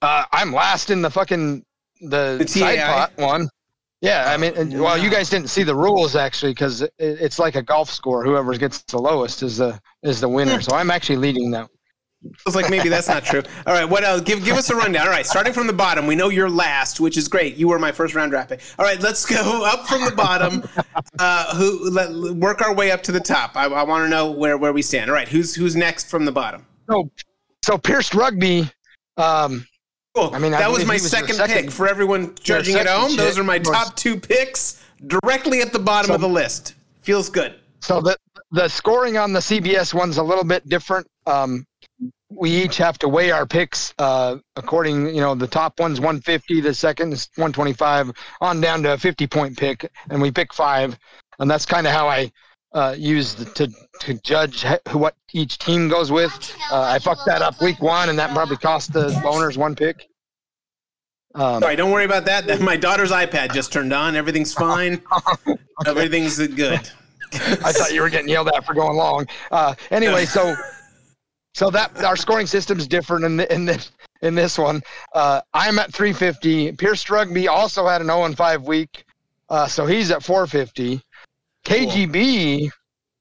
Uh, I'm last in the fucking the, The side pot one. Yeah, I mean, and- well, you guys didn't see the rules actually because it, it's like a golf score. Whoever gets the lowest is the is the winner. So I'm actually leading now. Feels like maybe that's not true. All right, what else? Give give us a rundown. All right, starting from the bottom, we know you're last, which is great. You were my first round draft pick. All right, let's go up from the bottom. Uh, who let work our way up to the top? I, I want to know where where we stand. All right, who's who's next from the bottom? So, so Pierce Rugby. Um, Cool. I mean, I that was my was second, second- pick for everyone judging at home. Those are my top two picks, directly at the bottom So- of the list. Feels good. so the the scoring on the CBS one's a little bit different. Um, we each have to weigh our picks uh, according, you know, the top one's 150, the second is 125, on down to a 50 point pick, and we pick five, and that's kind of how I uh, use the, to to judge what each team goes with. Uh, I fucked that up week one, and that probably cost the owners one pick. Um, Sorry, don't worry about that. My daughter's iPad just turned on. Everything's fine. Everything's good. I thought you were getting yelled at for going long. Uh, anyway, so so that our scoring system's different in the, in this in this one. Uh, I'm at 350. Pierce Rugby also had an 0 and 5 week, uh, so he's at 450. KGB,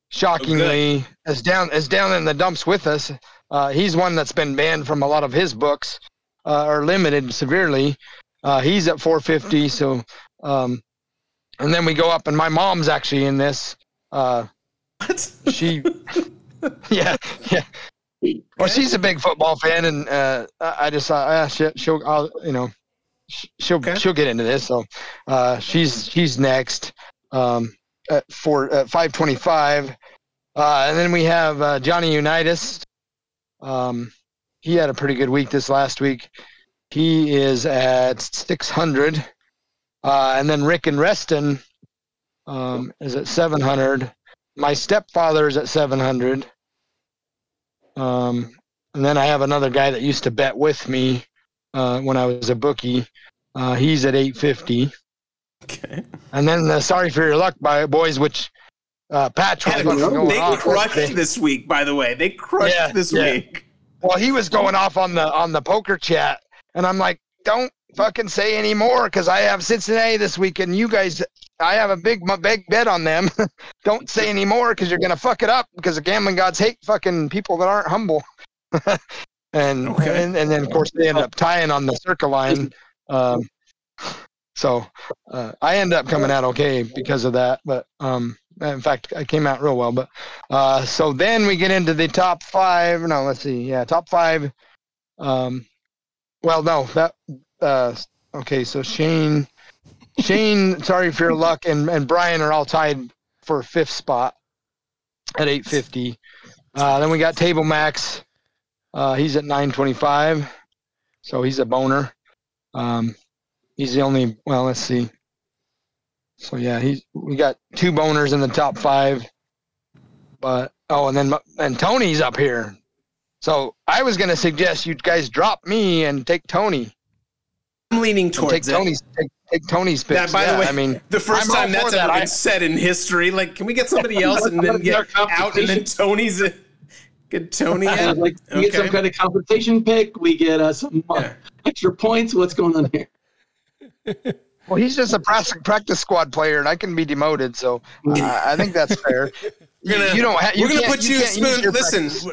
shockingly, is down is down in the dumps with us. Uh, he's one that's been banned from a lot of his books uh, or limited severely. Uh, he's at 450. So, um, and then we go up, and my mom's actually in this. Uh, What? she, yeah, yeah. Well, she's a big football fan, and uh, I I just thought, ah, she, she'll, I'll, you know, she'll Okay. she'll get into this. So, uh, she's she's next um, at four at five twenty five, uh, and then we have uh, Johnny Unitas. Um, he had a pretty good week this last week. He is at six hundred, uh, and then Rick and Reston um, is at seven hundred. My stepfather is at seven hundred. Um, and then I have another guy that used to bet with me uh, when I was a bookie. Uh, he's at 850. Okay. And then the Sorry for Your Luck by boys, which uh, Patch was Had a- going they off crushed yesterday. this week, by the way. They crushed Yeah, this yeah. week. Well, he was going off on the on the poker chat, and I'm like, don't fucking say any more because I have Cincinnati this week, and you guys, I have a big m- big bet on them. don't say any more because you're gonna fuck it up because the gambling gods hate fucking people that aren't humble. and, Okay. and and then of course they end up tying on the Circa line. Um, so uh, I end up coming out okay because of that, but um, in fact I came out real well. But uh, so then we get into the top five. No, let's see. Yeah, top five. Um, well, no, that. Uh, okay, so Shane, Shane, sorry for your luck, and and Brian are all tied for fifth spot at 850. Uh, then we got Table Max. Uh, he's at 925, so he's a boner. Um, he's the only. Well, let's see. So yeah, he's we got two boners in the top five. But oh, and then and Tony's up here. So I was gonna suggest you guys drop me and take Tony. I'm leaning And take it. Tony's take, take Tony's picks. That, by Yeah, the way, I mean the 1st time that's ever I- been said in history. Like, can we get somebody else and then get out and then Tony's in? Get Tony like we get some kind of compensation pick. We get uh, some uh, Yeah. extra points. What's going on here? well, he's just a practice practice squad player, and I can be demoted. So uh, I think that's fair. We're gonna, you don't. Ha- you we're gonna put you. can't Spoon, listen, practice.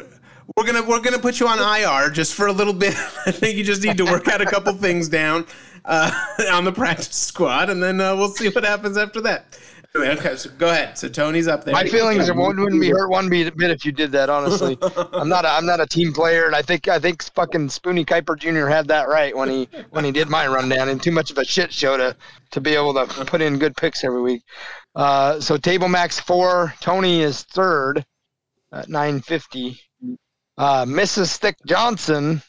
we're gonna we're gonna put you on IR just for a little bit. I think you just need to work out a couple things down uh, on the practice squad, and then uh, we'll see what happens after that. Anyway, okay, so go ahead. So Tony's up there. My feelings wouldn't be hurt one bit bit if you did that. Honestly, I'm not. A, I'm not a team player, and I think I think fucking Spoonie Kuiper Jr. had that right when he when he did my rundown, and too much of a shit show to to be able to put in good picks every week. Uh, so table max four. Tony is third at 950. Uh, Mrs. Thick Johnson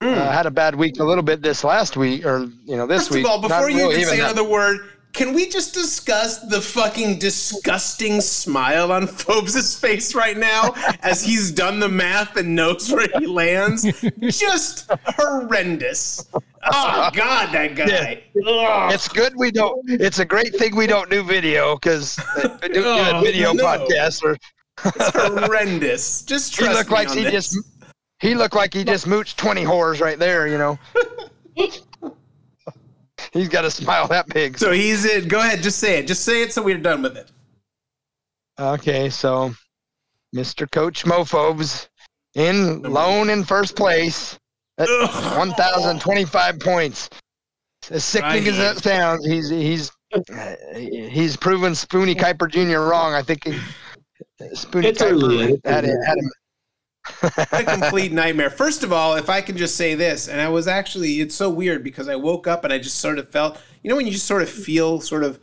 uh, had a bad week a little bit this last week, or you know this First week. of all, before you really even say that- another word, can we just discuss the fucking disgusting smile on Phobes' face right now as he's done the math and knows where he lands? just horrendous. Oh God, that guy. Ugh. It's good we don't. It's a great thing we don't do video because doing Oh, video no. podcasts horrendous. Just he looked me like he this. just he looked like he just mooched 20 whores right there you know he's got a smile that big So he's it. Go ahead, just say it. Just say it so we're done with it. okay so mr coach mophobes in lone in first place at Ugh. 1025 points as sickening as that sounds he's he's uh, he's proven Spoonie Kuiper Jr. wrong. I think he, Spoonie It's early. Kuiper had, had him a complete nightmare. First of all, if I can just say this, and I was actually, it's so weird because I woke up and I just sort of felt, you know, when you just sort of feel sort of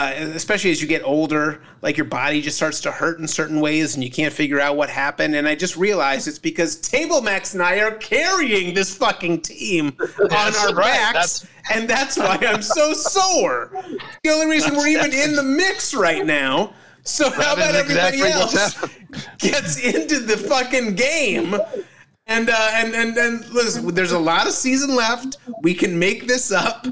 uh, especially as you get older, like your body just starts to hurt in certain ways and you can't figure out what happened. And I just realized it's because Table Max and I are carrying this fucking team on our right. backs. and that's why I'm so sore. The only reason we're even in the mix right now. So how about is everybody exactly else gets into the fucking game? And uh, and and and listen, there's a lot of season left. We can make this up.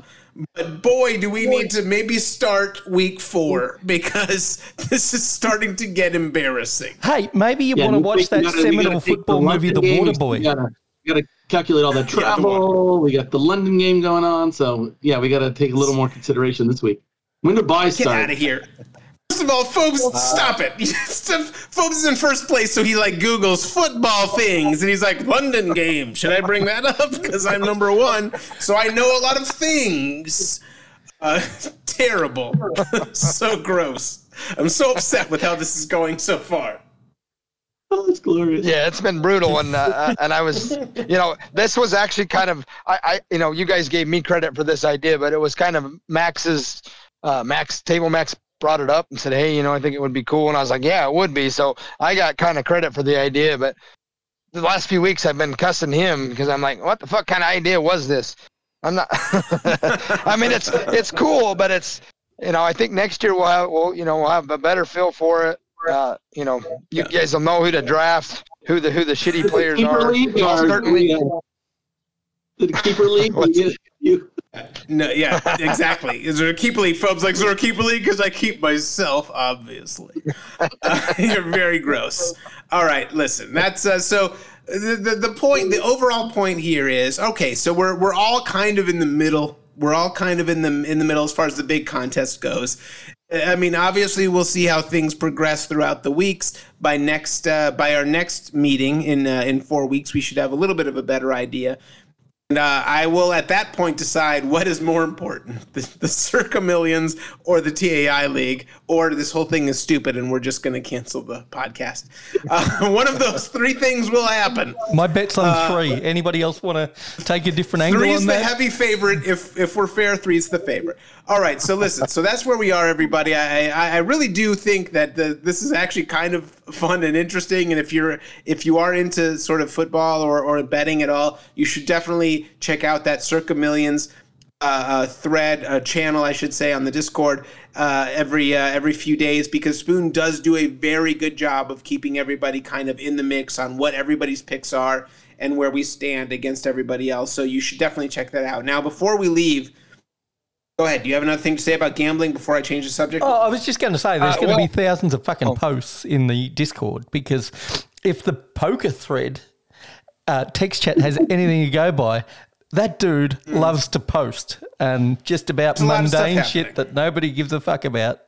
But boy, do we need to maybe start week four because this is starting to get embarrassing. Hey, maybe you Yeah, want to watch that gotta- seminal gotta football movie, The London game, Water we Boy. gotta, we gotta calculate all that the travel. we got the London game going on, so yeah, we gotta take a little more consideration this week. When do buys Get out of here. First of all, Phobes, stop it. Phobes is in first place, so he like Googles football things, and he's like, London game. Should I bring that up? Because I'm number one, so I know a lot of things. Uh, terrible. so gross. I'm so upset with how this is going so far. Oh, it's glorious. Yeah, it's been brutal, and uh, and I was, you know, this was actually kind of, I, I, you know, you guys gave me credit for this idea, but it was kind of Max's, uh, Max Table Max brought it up and said, hey, you know, I think it would be cool, and I was like, yeah, it would be. So I got kind of credit for the idea, but the last few weeks I've been cussing him because I'm like, what the fuck kind of idea was this? I'm not. I mean, it's it's cool, but it's you know, I think next year we'll have, we'll, you know, we'll have a better feel for it. Uh, you know, you guys will know who to draft, who the who the shitty players keeper are. league You'll or certainly, yeah. the keeper league? You, you, No, yeah, exactly. Is there a league? Phobes like, is there a keeper league? Because I keep myself, obviously. Uh, you're very gross. All right, listen. That's uh, so. The, the the point, the overall point here is okay. So we're we're all kind of in the middle. We're all kind of in the in the middle as far as the big contest goes. I mean, obviously, we'll see how things progress throughout the weeks. By next, uh, by our next meeting in uh, in four weeks, we should have a little bit of a better idea. And uh, I will at that point decide what is more important the, the Circa Millions or the TAI League, or this whole thing is stupid and we're just going to cancel the podcast. Uh, one of those three things will happen. My bet's on three. Anybody else want to take a different angle Three's on the that? heavy favorite. If if we're fair, three's the favorite. All right, so listen, so that's where we are, everybody. I I, I really do think that the, this is actually kind of fun and interesting. And if you're if you are into sort of football or, or betting at all, you should definitely check out that Circa Millions uh, uh, thread uh, channel, I should say, on the Discord uh, every uh, every few days because Spoon does do a very good job of keeping everybody kind of in the mix on what everybody's picks are and where we stand against everybody else. So you should definitely check that out. Now, before we leave, go ahead. Do you have another thing to say about gambling before I change the subject? Oh, I was just going to say there's Uh, going to well- be thousands of fucking posts in the Discord because if the poker thread uh, text chat has anything to go by, that dude loves to post and just about a lot of stuff mundane shit that nobody gives a fuck about.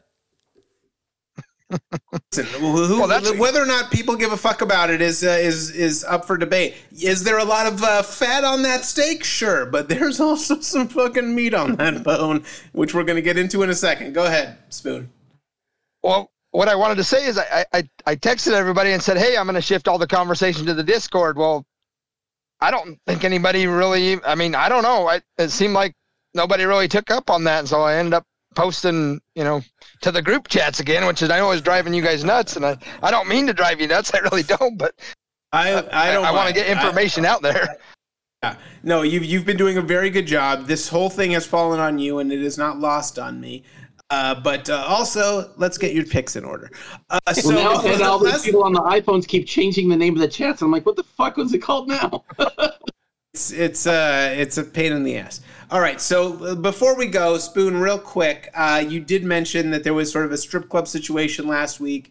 Listen, who- who- Well, whether or not people give a fuck about it is uh, is is up for debate. Is there a lot of uh, fat on that steak? Sure, but there's also some fucking meat on that bone, which we're going to get into in a second. Go ahead, Spoon. well, what I wanted to say is I I, I texted everybody and said, hey, I'm going to shift all the conversation to the Discord. Well, I don't think anybody really. I mean, I don't know. I, it seemed like nobody really took up on that, and so I ended up posting, you know, to the group chats again, which is I know is driving you guys nuts, and I I don't mean to drive you nuts. I really don't, but I I don't. I want to get I- information out there. Yeah. No, you've you've been doing a very good job. This whole thing has fallen on you, and it is not lost on me. Uh, but uh, also, let's get your picks in order. Uh, so well, now and all these people on the iPhones keep changing the name of the chats. I'm like, what the fuck was it called now? it's it's uh it's a pain in the ass. All right, so uh, before we go, Spoon, real quick, uh, you did mention that there was sort of a strip club situation last week.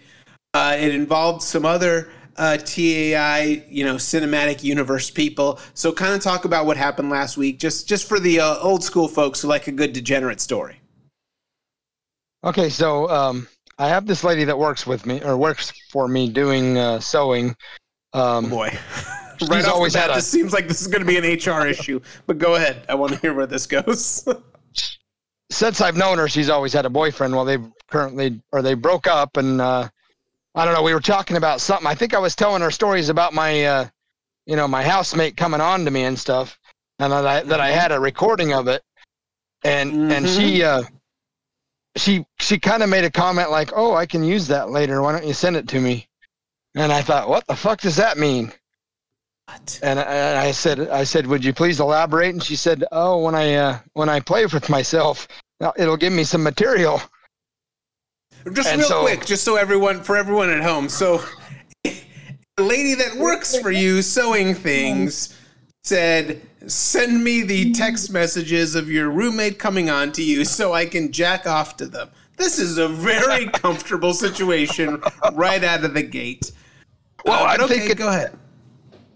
Uh, it involved some other uh, TAI, you know, cinematic universe people. So, kind of talk about what happened last week, just just for the uh, old school folks who like a good degenerate story. Okay, so um, I have this lady that works with me or works for me doing uh, sewing. Um, Boy, She's right off always the bat, had a- this seems like this is going to be an HR issue. But go ahead, I want to hear where this goes. since I've known her, she's always had a boyfriend. Well, they currently or they broke up, and uh, I don't know. We were talking about something. I think I was telling her stories about my, uh, you know, my housemate coming on to me and stuff, and that I that I had a recording of it, and and she uh, she she kind of made a comment like, "Oh, I can use that later. Why don't you send it to me?" And I thought, "What the fuck does that mean?" What? And I, and I said, "I said, would you please elaborate?" And she said, "Oh, when I uh, when I play with myself, it'll give me some material." Just And real so- quick, just so everyone for everyone at home. So the lady that works for you sewing things said, "Send me the text messages of your roommate coming on to you so I can jack off to them." This is a very comfortable situation right out of the gate. Well, Uh, I'm okay, thinking- go ahead.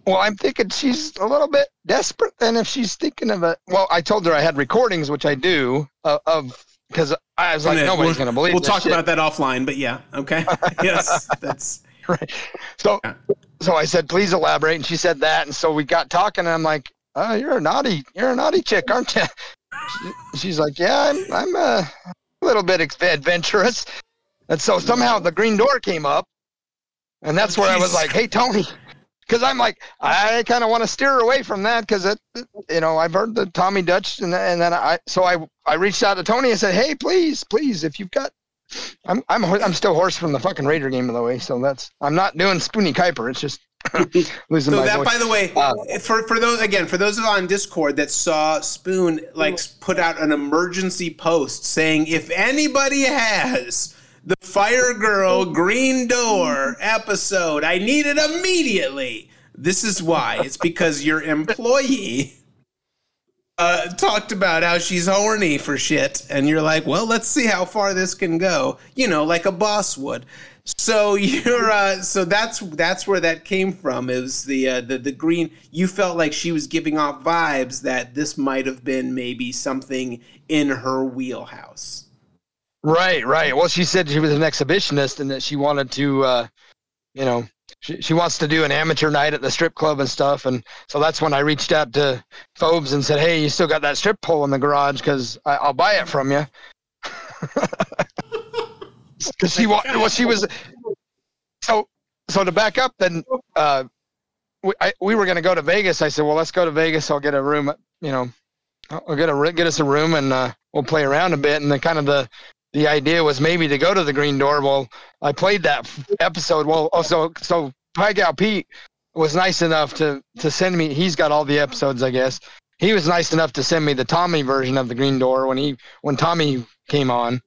Well, I'm thinking she's a little bit desperate. And if she's thinking of it, well, I told her I had recordings, which I do, uh, of because I was like, nobody's we'll- going to believe. We'll talk shit. about that offline, but yeah, okay. yes, that's right. So, so I said, please elaborate, and she said that, and so we got talking, and I'm like, oh, you're a naughty, you're a naughty chick, aren't you? She- She's like, yeah, I'm, I'm uh, a little bit adventurous, and so somehow the green door came up, and that's where I was like, hey, Tony. Because I'm like, I kind of want to steer away from that because it, you know, I've heard the Tommy Dutch, and, and then I, so I, I reached out to Tony and said, hey, please, please, if you've got I'm I'm I'm still hoarse from the fucking Raider game, by the way. So that's I'm not doing Spoonie Kuiper. It's just losing So my that, voice. by the way, Uh, for for those again, for those on Discord that saw Spoon like put out an emergency post saying if anybody has the Fire Girl Green Door episode, I need it immediately. This is why. It's because your employee uh, talked about how she's horny for shit, and you're like, well, let's see how far this can go. You know, like a boss would. So you're uh, so that's that's where that came from. Was the uh, the the green. You felt like she was giving off vibes that this might have been maybe something in her wheelhouse. right, right. Well, she said she was an exhibitionist and that she wanted to, uh, you know, she, she wants to do an amateur night at the strip club and stuff. And so that's when I reached out to Phobes and said, hey, you still got that strip pole in the garage because I'll buy it from you. Because she well, she was so so to back up then uh we, I, we were going to go to Vegas. I said, well, let's go to Vegas. I'll get a room, you know, I'll get a get us a room and uh, we'll play around a bit. And then kind of the the idea was maybe to go to the Green Door. Well, I played that episode. Well, also so Pie Gal Pete was nice enough to to send me. He's got all the episodes, I guess. He was nice enough to send me the Tommy version of the Green Door when he when Tommy came on.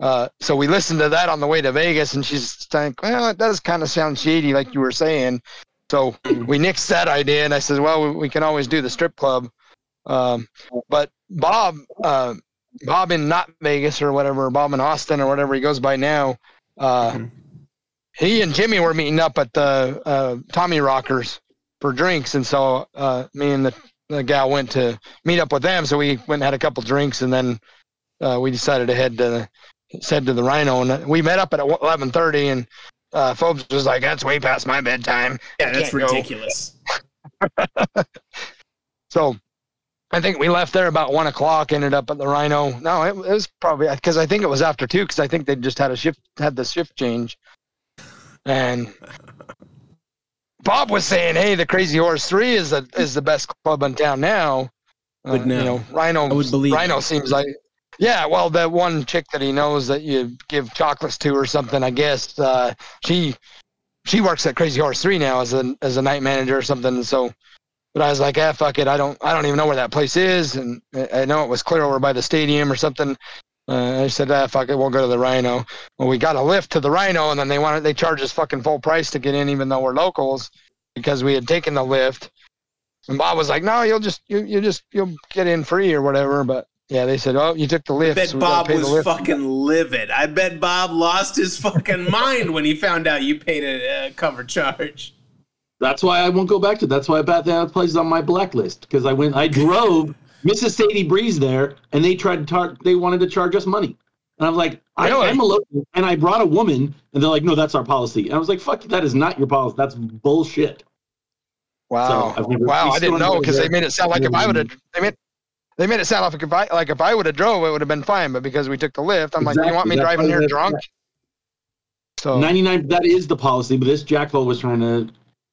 Uh, so we listened to that on the way to Vegas, and she's like, "Well, it does kind of sound shady, like you were saying." So we nixed that idea, and I said, "Well, we, we can always do the strip club." Um, but Bob, uh, Bob in not Vegas or whatever, Bob in Austin or whatever he goes by now, uh, Mhm. he and Jimmy were meeting up at the uh, Tommy Rockers for drinks, and so uh, me and the, the gal went to meet up with them. So we went and had a couple drinks, and then uh, we decided to head to said to the Rhino, and we met up at eleven thirty, and uh, Phobes was like, "That's way past my bedtime." Yeah, that's ridiculous. So I think we left there about one o'clock. Ended up at the Rhino. No, it, it was probably because I think it was after two because I think they just had a shift had the shift change, and Bob was saying, "Hey, the Crazy Horse Three is the is the best club in town now." Uh, Would know. You know, Rhino. I would believe Rhino it. seems like. Yeah, well, that one chick that he knows that you give chocolates to or something, I guess. Uh, she she works at Crazy Horse Three now as a as a night manager or something. So, but I was like, ah, fuck it. I don't I don't even know where that place is, and I know it was clear over by the stadium or something. Uh, I said, ah, fuck it, we'll go to the Rhino. Well, we got a lift to the Rhino, and then they wanted they charged us fucking full price to get in, even though we're locals, because we had taken the Lyft. And Bob was like, no, you'll just you you just you'll get in free or whatever. But yeah, they said, oh, you took the Lyft." I bet so Bob was fucking livid. I bet Bob lost his fucking mind when he found out you paid a uh, cover charge. That's why I won't go back to. That's why that that place is on my blacklist because I went. I drove Mrs. Sadie Breeze there, and they tried to tar- They wanted to charge us money, and I was like, I, Really? I'm a local, and I brought a woman, and they're like, no, that's our policy. And I was like, fuck, that is not your policy. That's bullshit. Wow. So, never- wow. I didn't know because they made it sound like if I would have, they made, they made it sound like if I, like if I would have drove, it would have been fine. But because we took the Lyft, I'm like, you want me That's driving here drunk? So, Ninety nine. That is the policy, but this jackal was trying to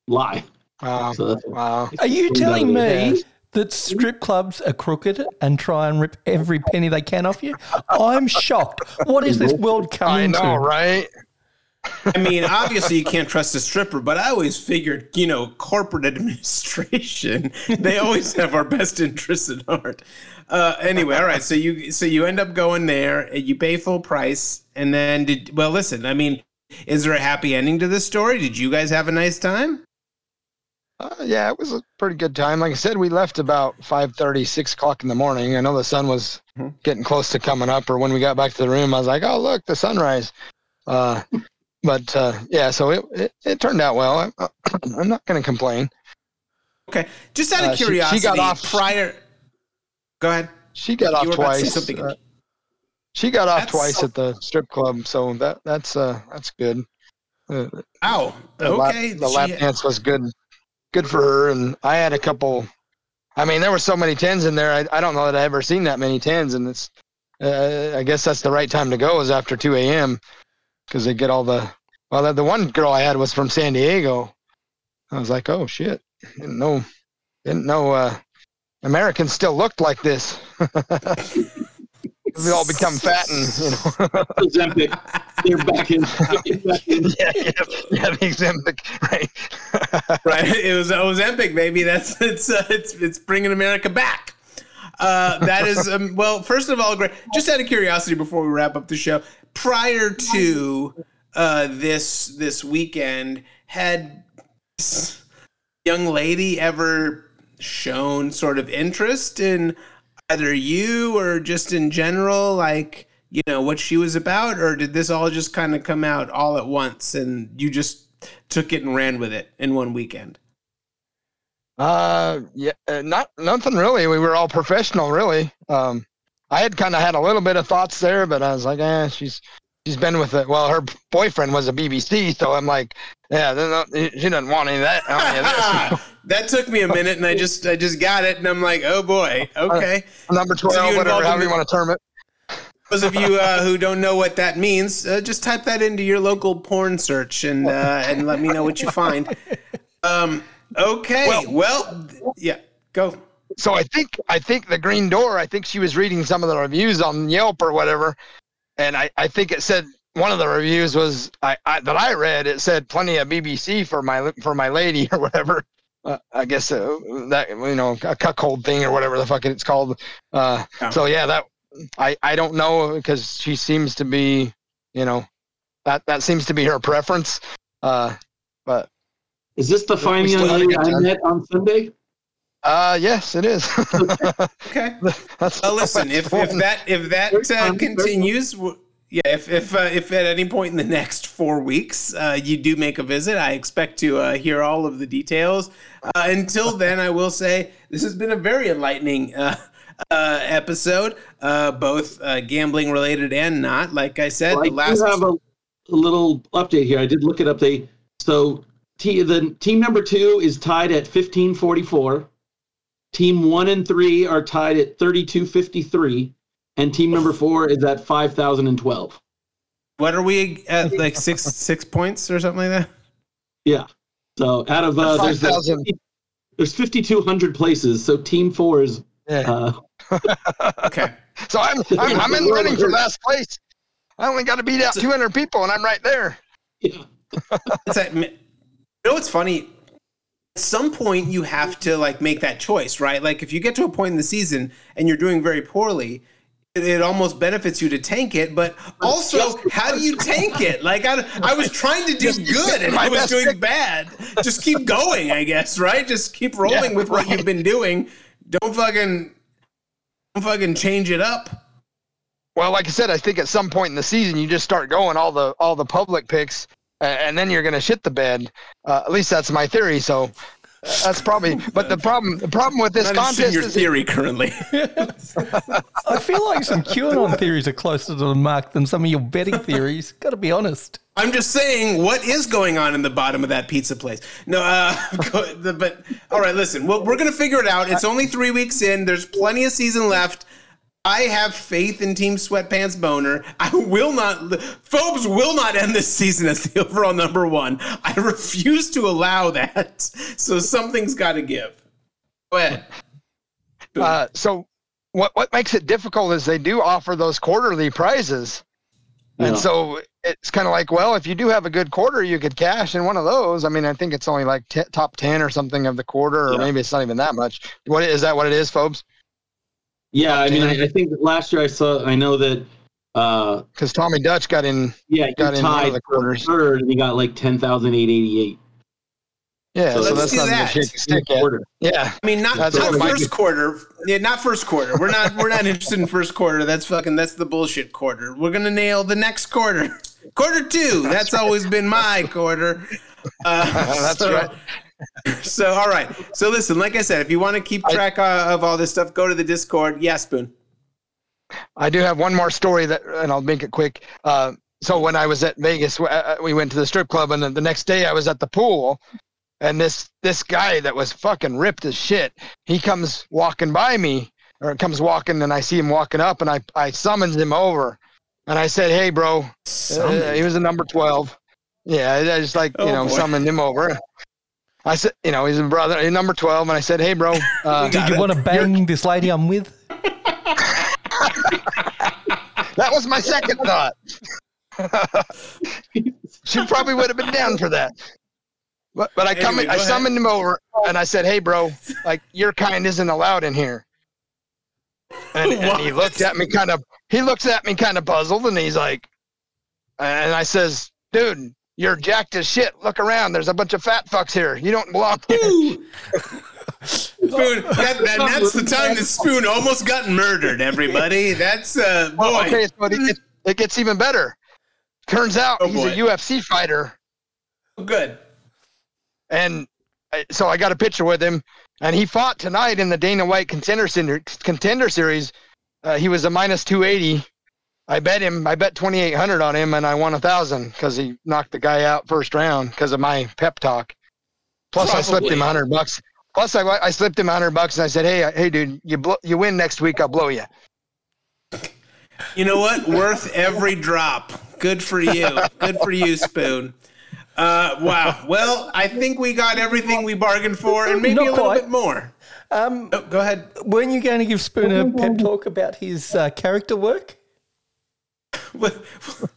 lie. wow. So Wow. Are you telling me that strip clubs are crooked and try and rip every penny they can off you? I'm shocked. What is this world I coming know, to? right? I mean, obviously you can't trust a stripper, but I always figured, you know, corporate administration, they always have our best interests at heart. Uh, anyway, all right. So you so you end up going there, and you pay full price, and then did well. Listen, I mean, is there a happy ending to this story? Did you guys have a nice time? Uh, yeah, it was a pretty good time. Like I said, we left about 5.30, 6 o'clock in the morning. I know the sun was Mhm. getting close to coming up, or when we got back to the room, I was like, oh, look, the sunrise. Uh, but uh, yeah, so it, it, it turned out well. I, I'm not going to complain. Okay, just out of Uh, she- she got off- prior. Go ahead. She got You off were about to say twice. something. uh, she got off That's- twice at the strip club, so that that's uh that's good. Uh, Ow. the lap, Okay. the she- lap dance was good, good for her. And I had a couple. I mean, there were so many tens in there. I, I don't know that I ever seen that many tens, and it's. Uh, I guess that's the right time to go is after two a.m. because they get all the. Well, the, one girl I had was from San Diego. I was like, oh shit, didn't know, didn't know. Uh, Americans still looked like this. we all become fat and you know. Ozempic. They're back in. back in. yeah, yeah, yeah, the Ozempic, right? right? It was Ozempic, baby. That's it's uh, it's it's bringing America back. Uh, that is um, well. First of all, great. Just out of curiosity, before we wrap up the show, prior to uh, this this weekend, had this young lady ever shown sort of interest in either you or just in general, like you know what she was about, or did this all just kind of come out all at once and you just took it and ran with it in one weekend? Uh, yeah, uh, not nothing really. We were all professional, really. Um, I had kind of had a little bit of thoughts there, but I was like, eh, she's she's been with it. Well, her boyfriend was a BBC, so I'm like, yeah, they're she doesn't want any of that. Any of that took me a minute, and I just I just got it, and I'm like, oh boy, okay. Number twelve, whatever, however you want to term it. Those of you uh, who don't know what that means, uh, just type that into your local porn search and uh, and let me know what you find. Um, okay, well, Well- yeah, go. So I think I think the Green Door. I think she was reading some of the reviews on Yelp or whatever, and I, I think it said one of the reviews was I, I that I read. It said plenty of BBC for my for my lady or whatever. Uh, I guess uh, that you know a cuckold thing or whatever the fuck it's called. Uh, Yeah. So yeah, that I I don't know because she seems to be you know that that seems to be her preference. Uh, but Is this the fine young still had a lady I met on Sunday? Uh, yes, it is. Okay. That's Well, listen, if, if that if that uh, continues, yeah, if if uh, if at any point in the next four weeks uh, you do make a visit, I expect to uh, hear all of the details. Uh, until then, I will say this has been a very enlightening uh, uh, episode, uh, both uh, gambling related and not. Like I said, Well, I last do have a, a little update here. I did look it up. They so t- the team number two is tied at fifteen forty four. Team one and three are tied at thirty two fifty three, and team number four is at five thousand and twelve. what are we at like six six points or something like that? Yeah. So out of uh, there's 5,000. there's fifty two hundred places. So team four is Yeah. uh, Okay. So I'm I'm, I'm in the running for last place. I only got to beat out 200 people, and I'm right there. yeah. It's that, you know what's funny? At some point, you have to like make that choice, right? Like if you get to a point in the season and you're doing very poorly, it, it almost benefits you to tank it. But also, how do you tank it? Like I, I was trying to do good and I was doing bad. Just keep going, I guess, right? Just keep rolling Yeah, with what right. you've been doing. Don't fucking, don't fucking change it up. Well, like I said, I think at some point in the season you just start going all the all the public picks, and then you're gonna shit the bed. Uh, at least that's my theory. So uh, that's probably. But the problem the problem with this Not interested in contest your is theory currently. I feel like some QAnon theories are closer to the mark than some of your betting theories. Got to be honest. I'm just saying what is going on in the bottom of that pizza place. No, uh, go- the- but all right, listen, well, we're gonna figure it out. It's only three weeks in. There's plenty of season left. I have faith in Team Sweatpants Boner. I will not. Phobes will not end this season as the overall number one. I refuse to allow that. So something's got to give. Go ahead. Uh, so what what makes it difficult is they do offer those quarterly prizes, Yeah. and so it's kind of like, well, if you do have a good quarter, you could cash in one of those. I mean, I think it's only like t- top ten or something of the quarter, or Yeah. maybe it's not even that much. What is that? What it is, Phobes? Yeah, I mean, I, I think last year I saw. I know that. Uh, Because Tommy Dutch got in. yeah, he Got in one of tied the quarters. third, and he got like ten thousand eight eighty eight. Yeah, So so, let's that's do nothing that. a stick at. Quarter. Yeah, I mean, not, That's not first quarter. Yeah, not first quarter. We're not we're not interested in first quarter. That's fucking that's the bullshit quarter. We're gonna nail the next quarter. Quarter two. That's always been my quarter. Uh, that's so- right. So all right. So listen, like I said, if you want to keep track uh, of all this stuff, go to the Discord. Yeah, Spoon. I do have one more story that, and I'll make it quick. Uh, so when I was at Vegas, uh, we went to the strip club, and then the next day I was at the pool, and this this guy that was fucking ripped as shit, he comes walking by me, or comes walking, and I see him walking up, and I I summons him over, and I said, "Hey, bro," uh, he was a number twelve. Yeah, I I just like you Oh, know boy. summoned him over. I said, you know, he's a brother, he's number twelve, and I said, "Hey, bro." Uh, Did you want to bang this lady I'm with? That was my second thought. she probably would have been down for that. But but I come Anyway, I go ahead. summoned him over and I said, "Hey, bro, like your kind isn't allowed in here." And, and he looked at me kind of he looks at me kind of puzzled and he's like, and I says, "Dude, you're jacked as shit. Look around. There's a bunch of fat fucks here. You don't belong here." Spoon. That, that, that's the time that Spoon almost got murdered. Everybody. That's uh boy. Well, okay, so it, gets- it gets even better. Turns out Oh, he's boy. a UFC fighter Good. and I- so I got a picture with him, and he fought tonight in the Dana White contender contender series. Uh, he was a minus two eighty. I bet him. I bet twenty eight hundred on him, and I won a thousand because he knocked the guy out first round because of my pep talk. Plus, I slipped him a hundred bucks. Plus, I, I slipped him a hundred bucks, and I said, "Hey, uh, hey, dude, you blow, you win next week, I'll blow you." You know what? Worth every drop. Good for you. Good for you, Spoon. Uh, wow. Well, I think we got everything we bargained for, and maybe Not a little quite. bit more. Um, Oh, go ahead. weren't you going to give Spoon a pep talk about his uh, character work?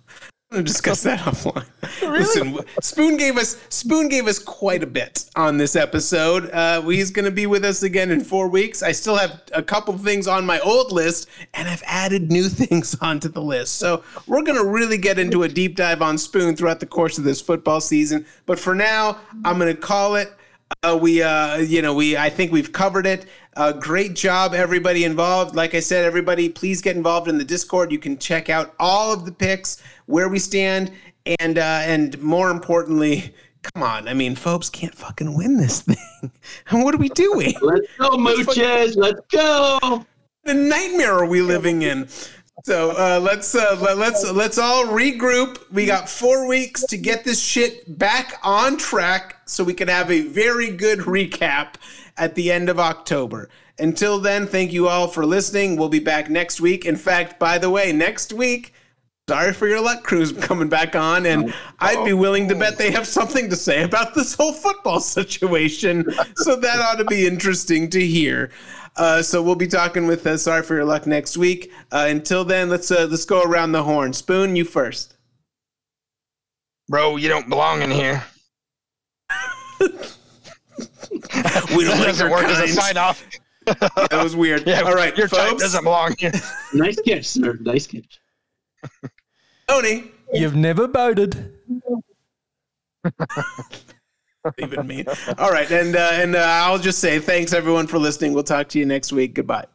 We'll discuss that offline. Listen, Spoon gave us Spoon gave us quite a bit on this episode. Uh, he's going to be with us again in four weeks. I still have a couple things on my old list, and I've added new things onto the list. So we're going to really get into a deep dive on Spoon throughout the course of this football season. But for now, I'm going to call it. Uh, we, uh, you know, we. I think we've covered it. Uh, great job, everybody involved. Like I said, everybody, please get involved in the Discord. You can check out all of the picks, where we stand, and uh, and more importantly, come on. I mean, folks can't fucking win this thing. what are we doing? Let's go, Moochers. Let's go. the nightmare are we living in? So uh, let's uh, let, let's let's all regroup. We got four weeks to get this shit back on track, so we can have a very good recap at the end of October. Until then, thank you all for listening. We'll be back next week. In fact, by the way, next week. Sorry for your luck, Crew's coming back on, and I'd be willing to bet they have something to say about this whole football situation. So that ought to be interesting to hear. Uh, so we'll be talking with uh, Sorry for your luck next week. Uh, until then, let's uh, let's go around the horn. Spoon, you first. Bro, you don't belong in here. We don't That like doesn't your work as a sign off. That was weird. Yeah, All right, your type folks. doesn't belong here. Nice catch, sir. Nice catch. Tony. You've never voted. Even me. All right, and uh, and uh, I'll just say thanks everyone for listening. We'll talk to you next week. Goodbye.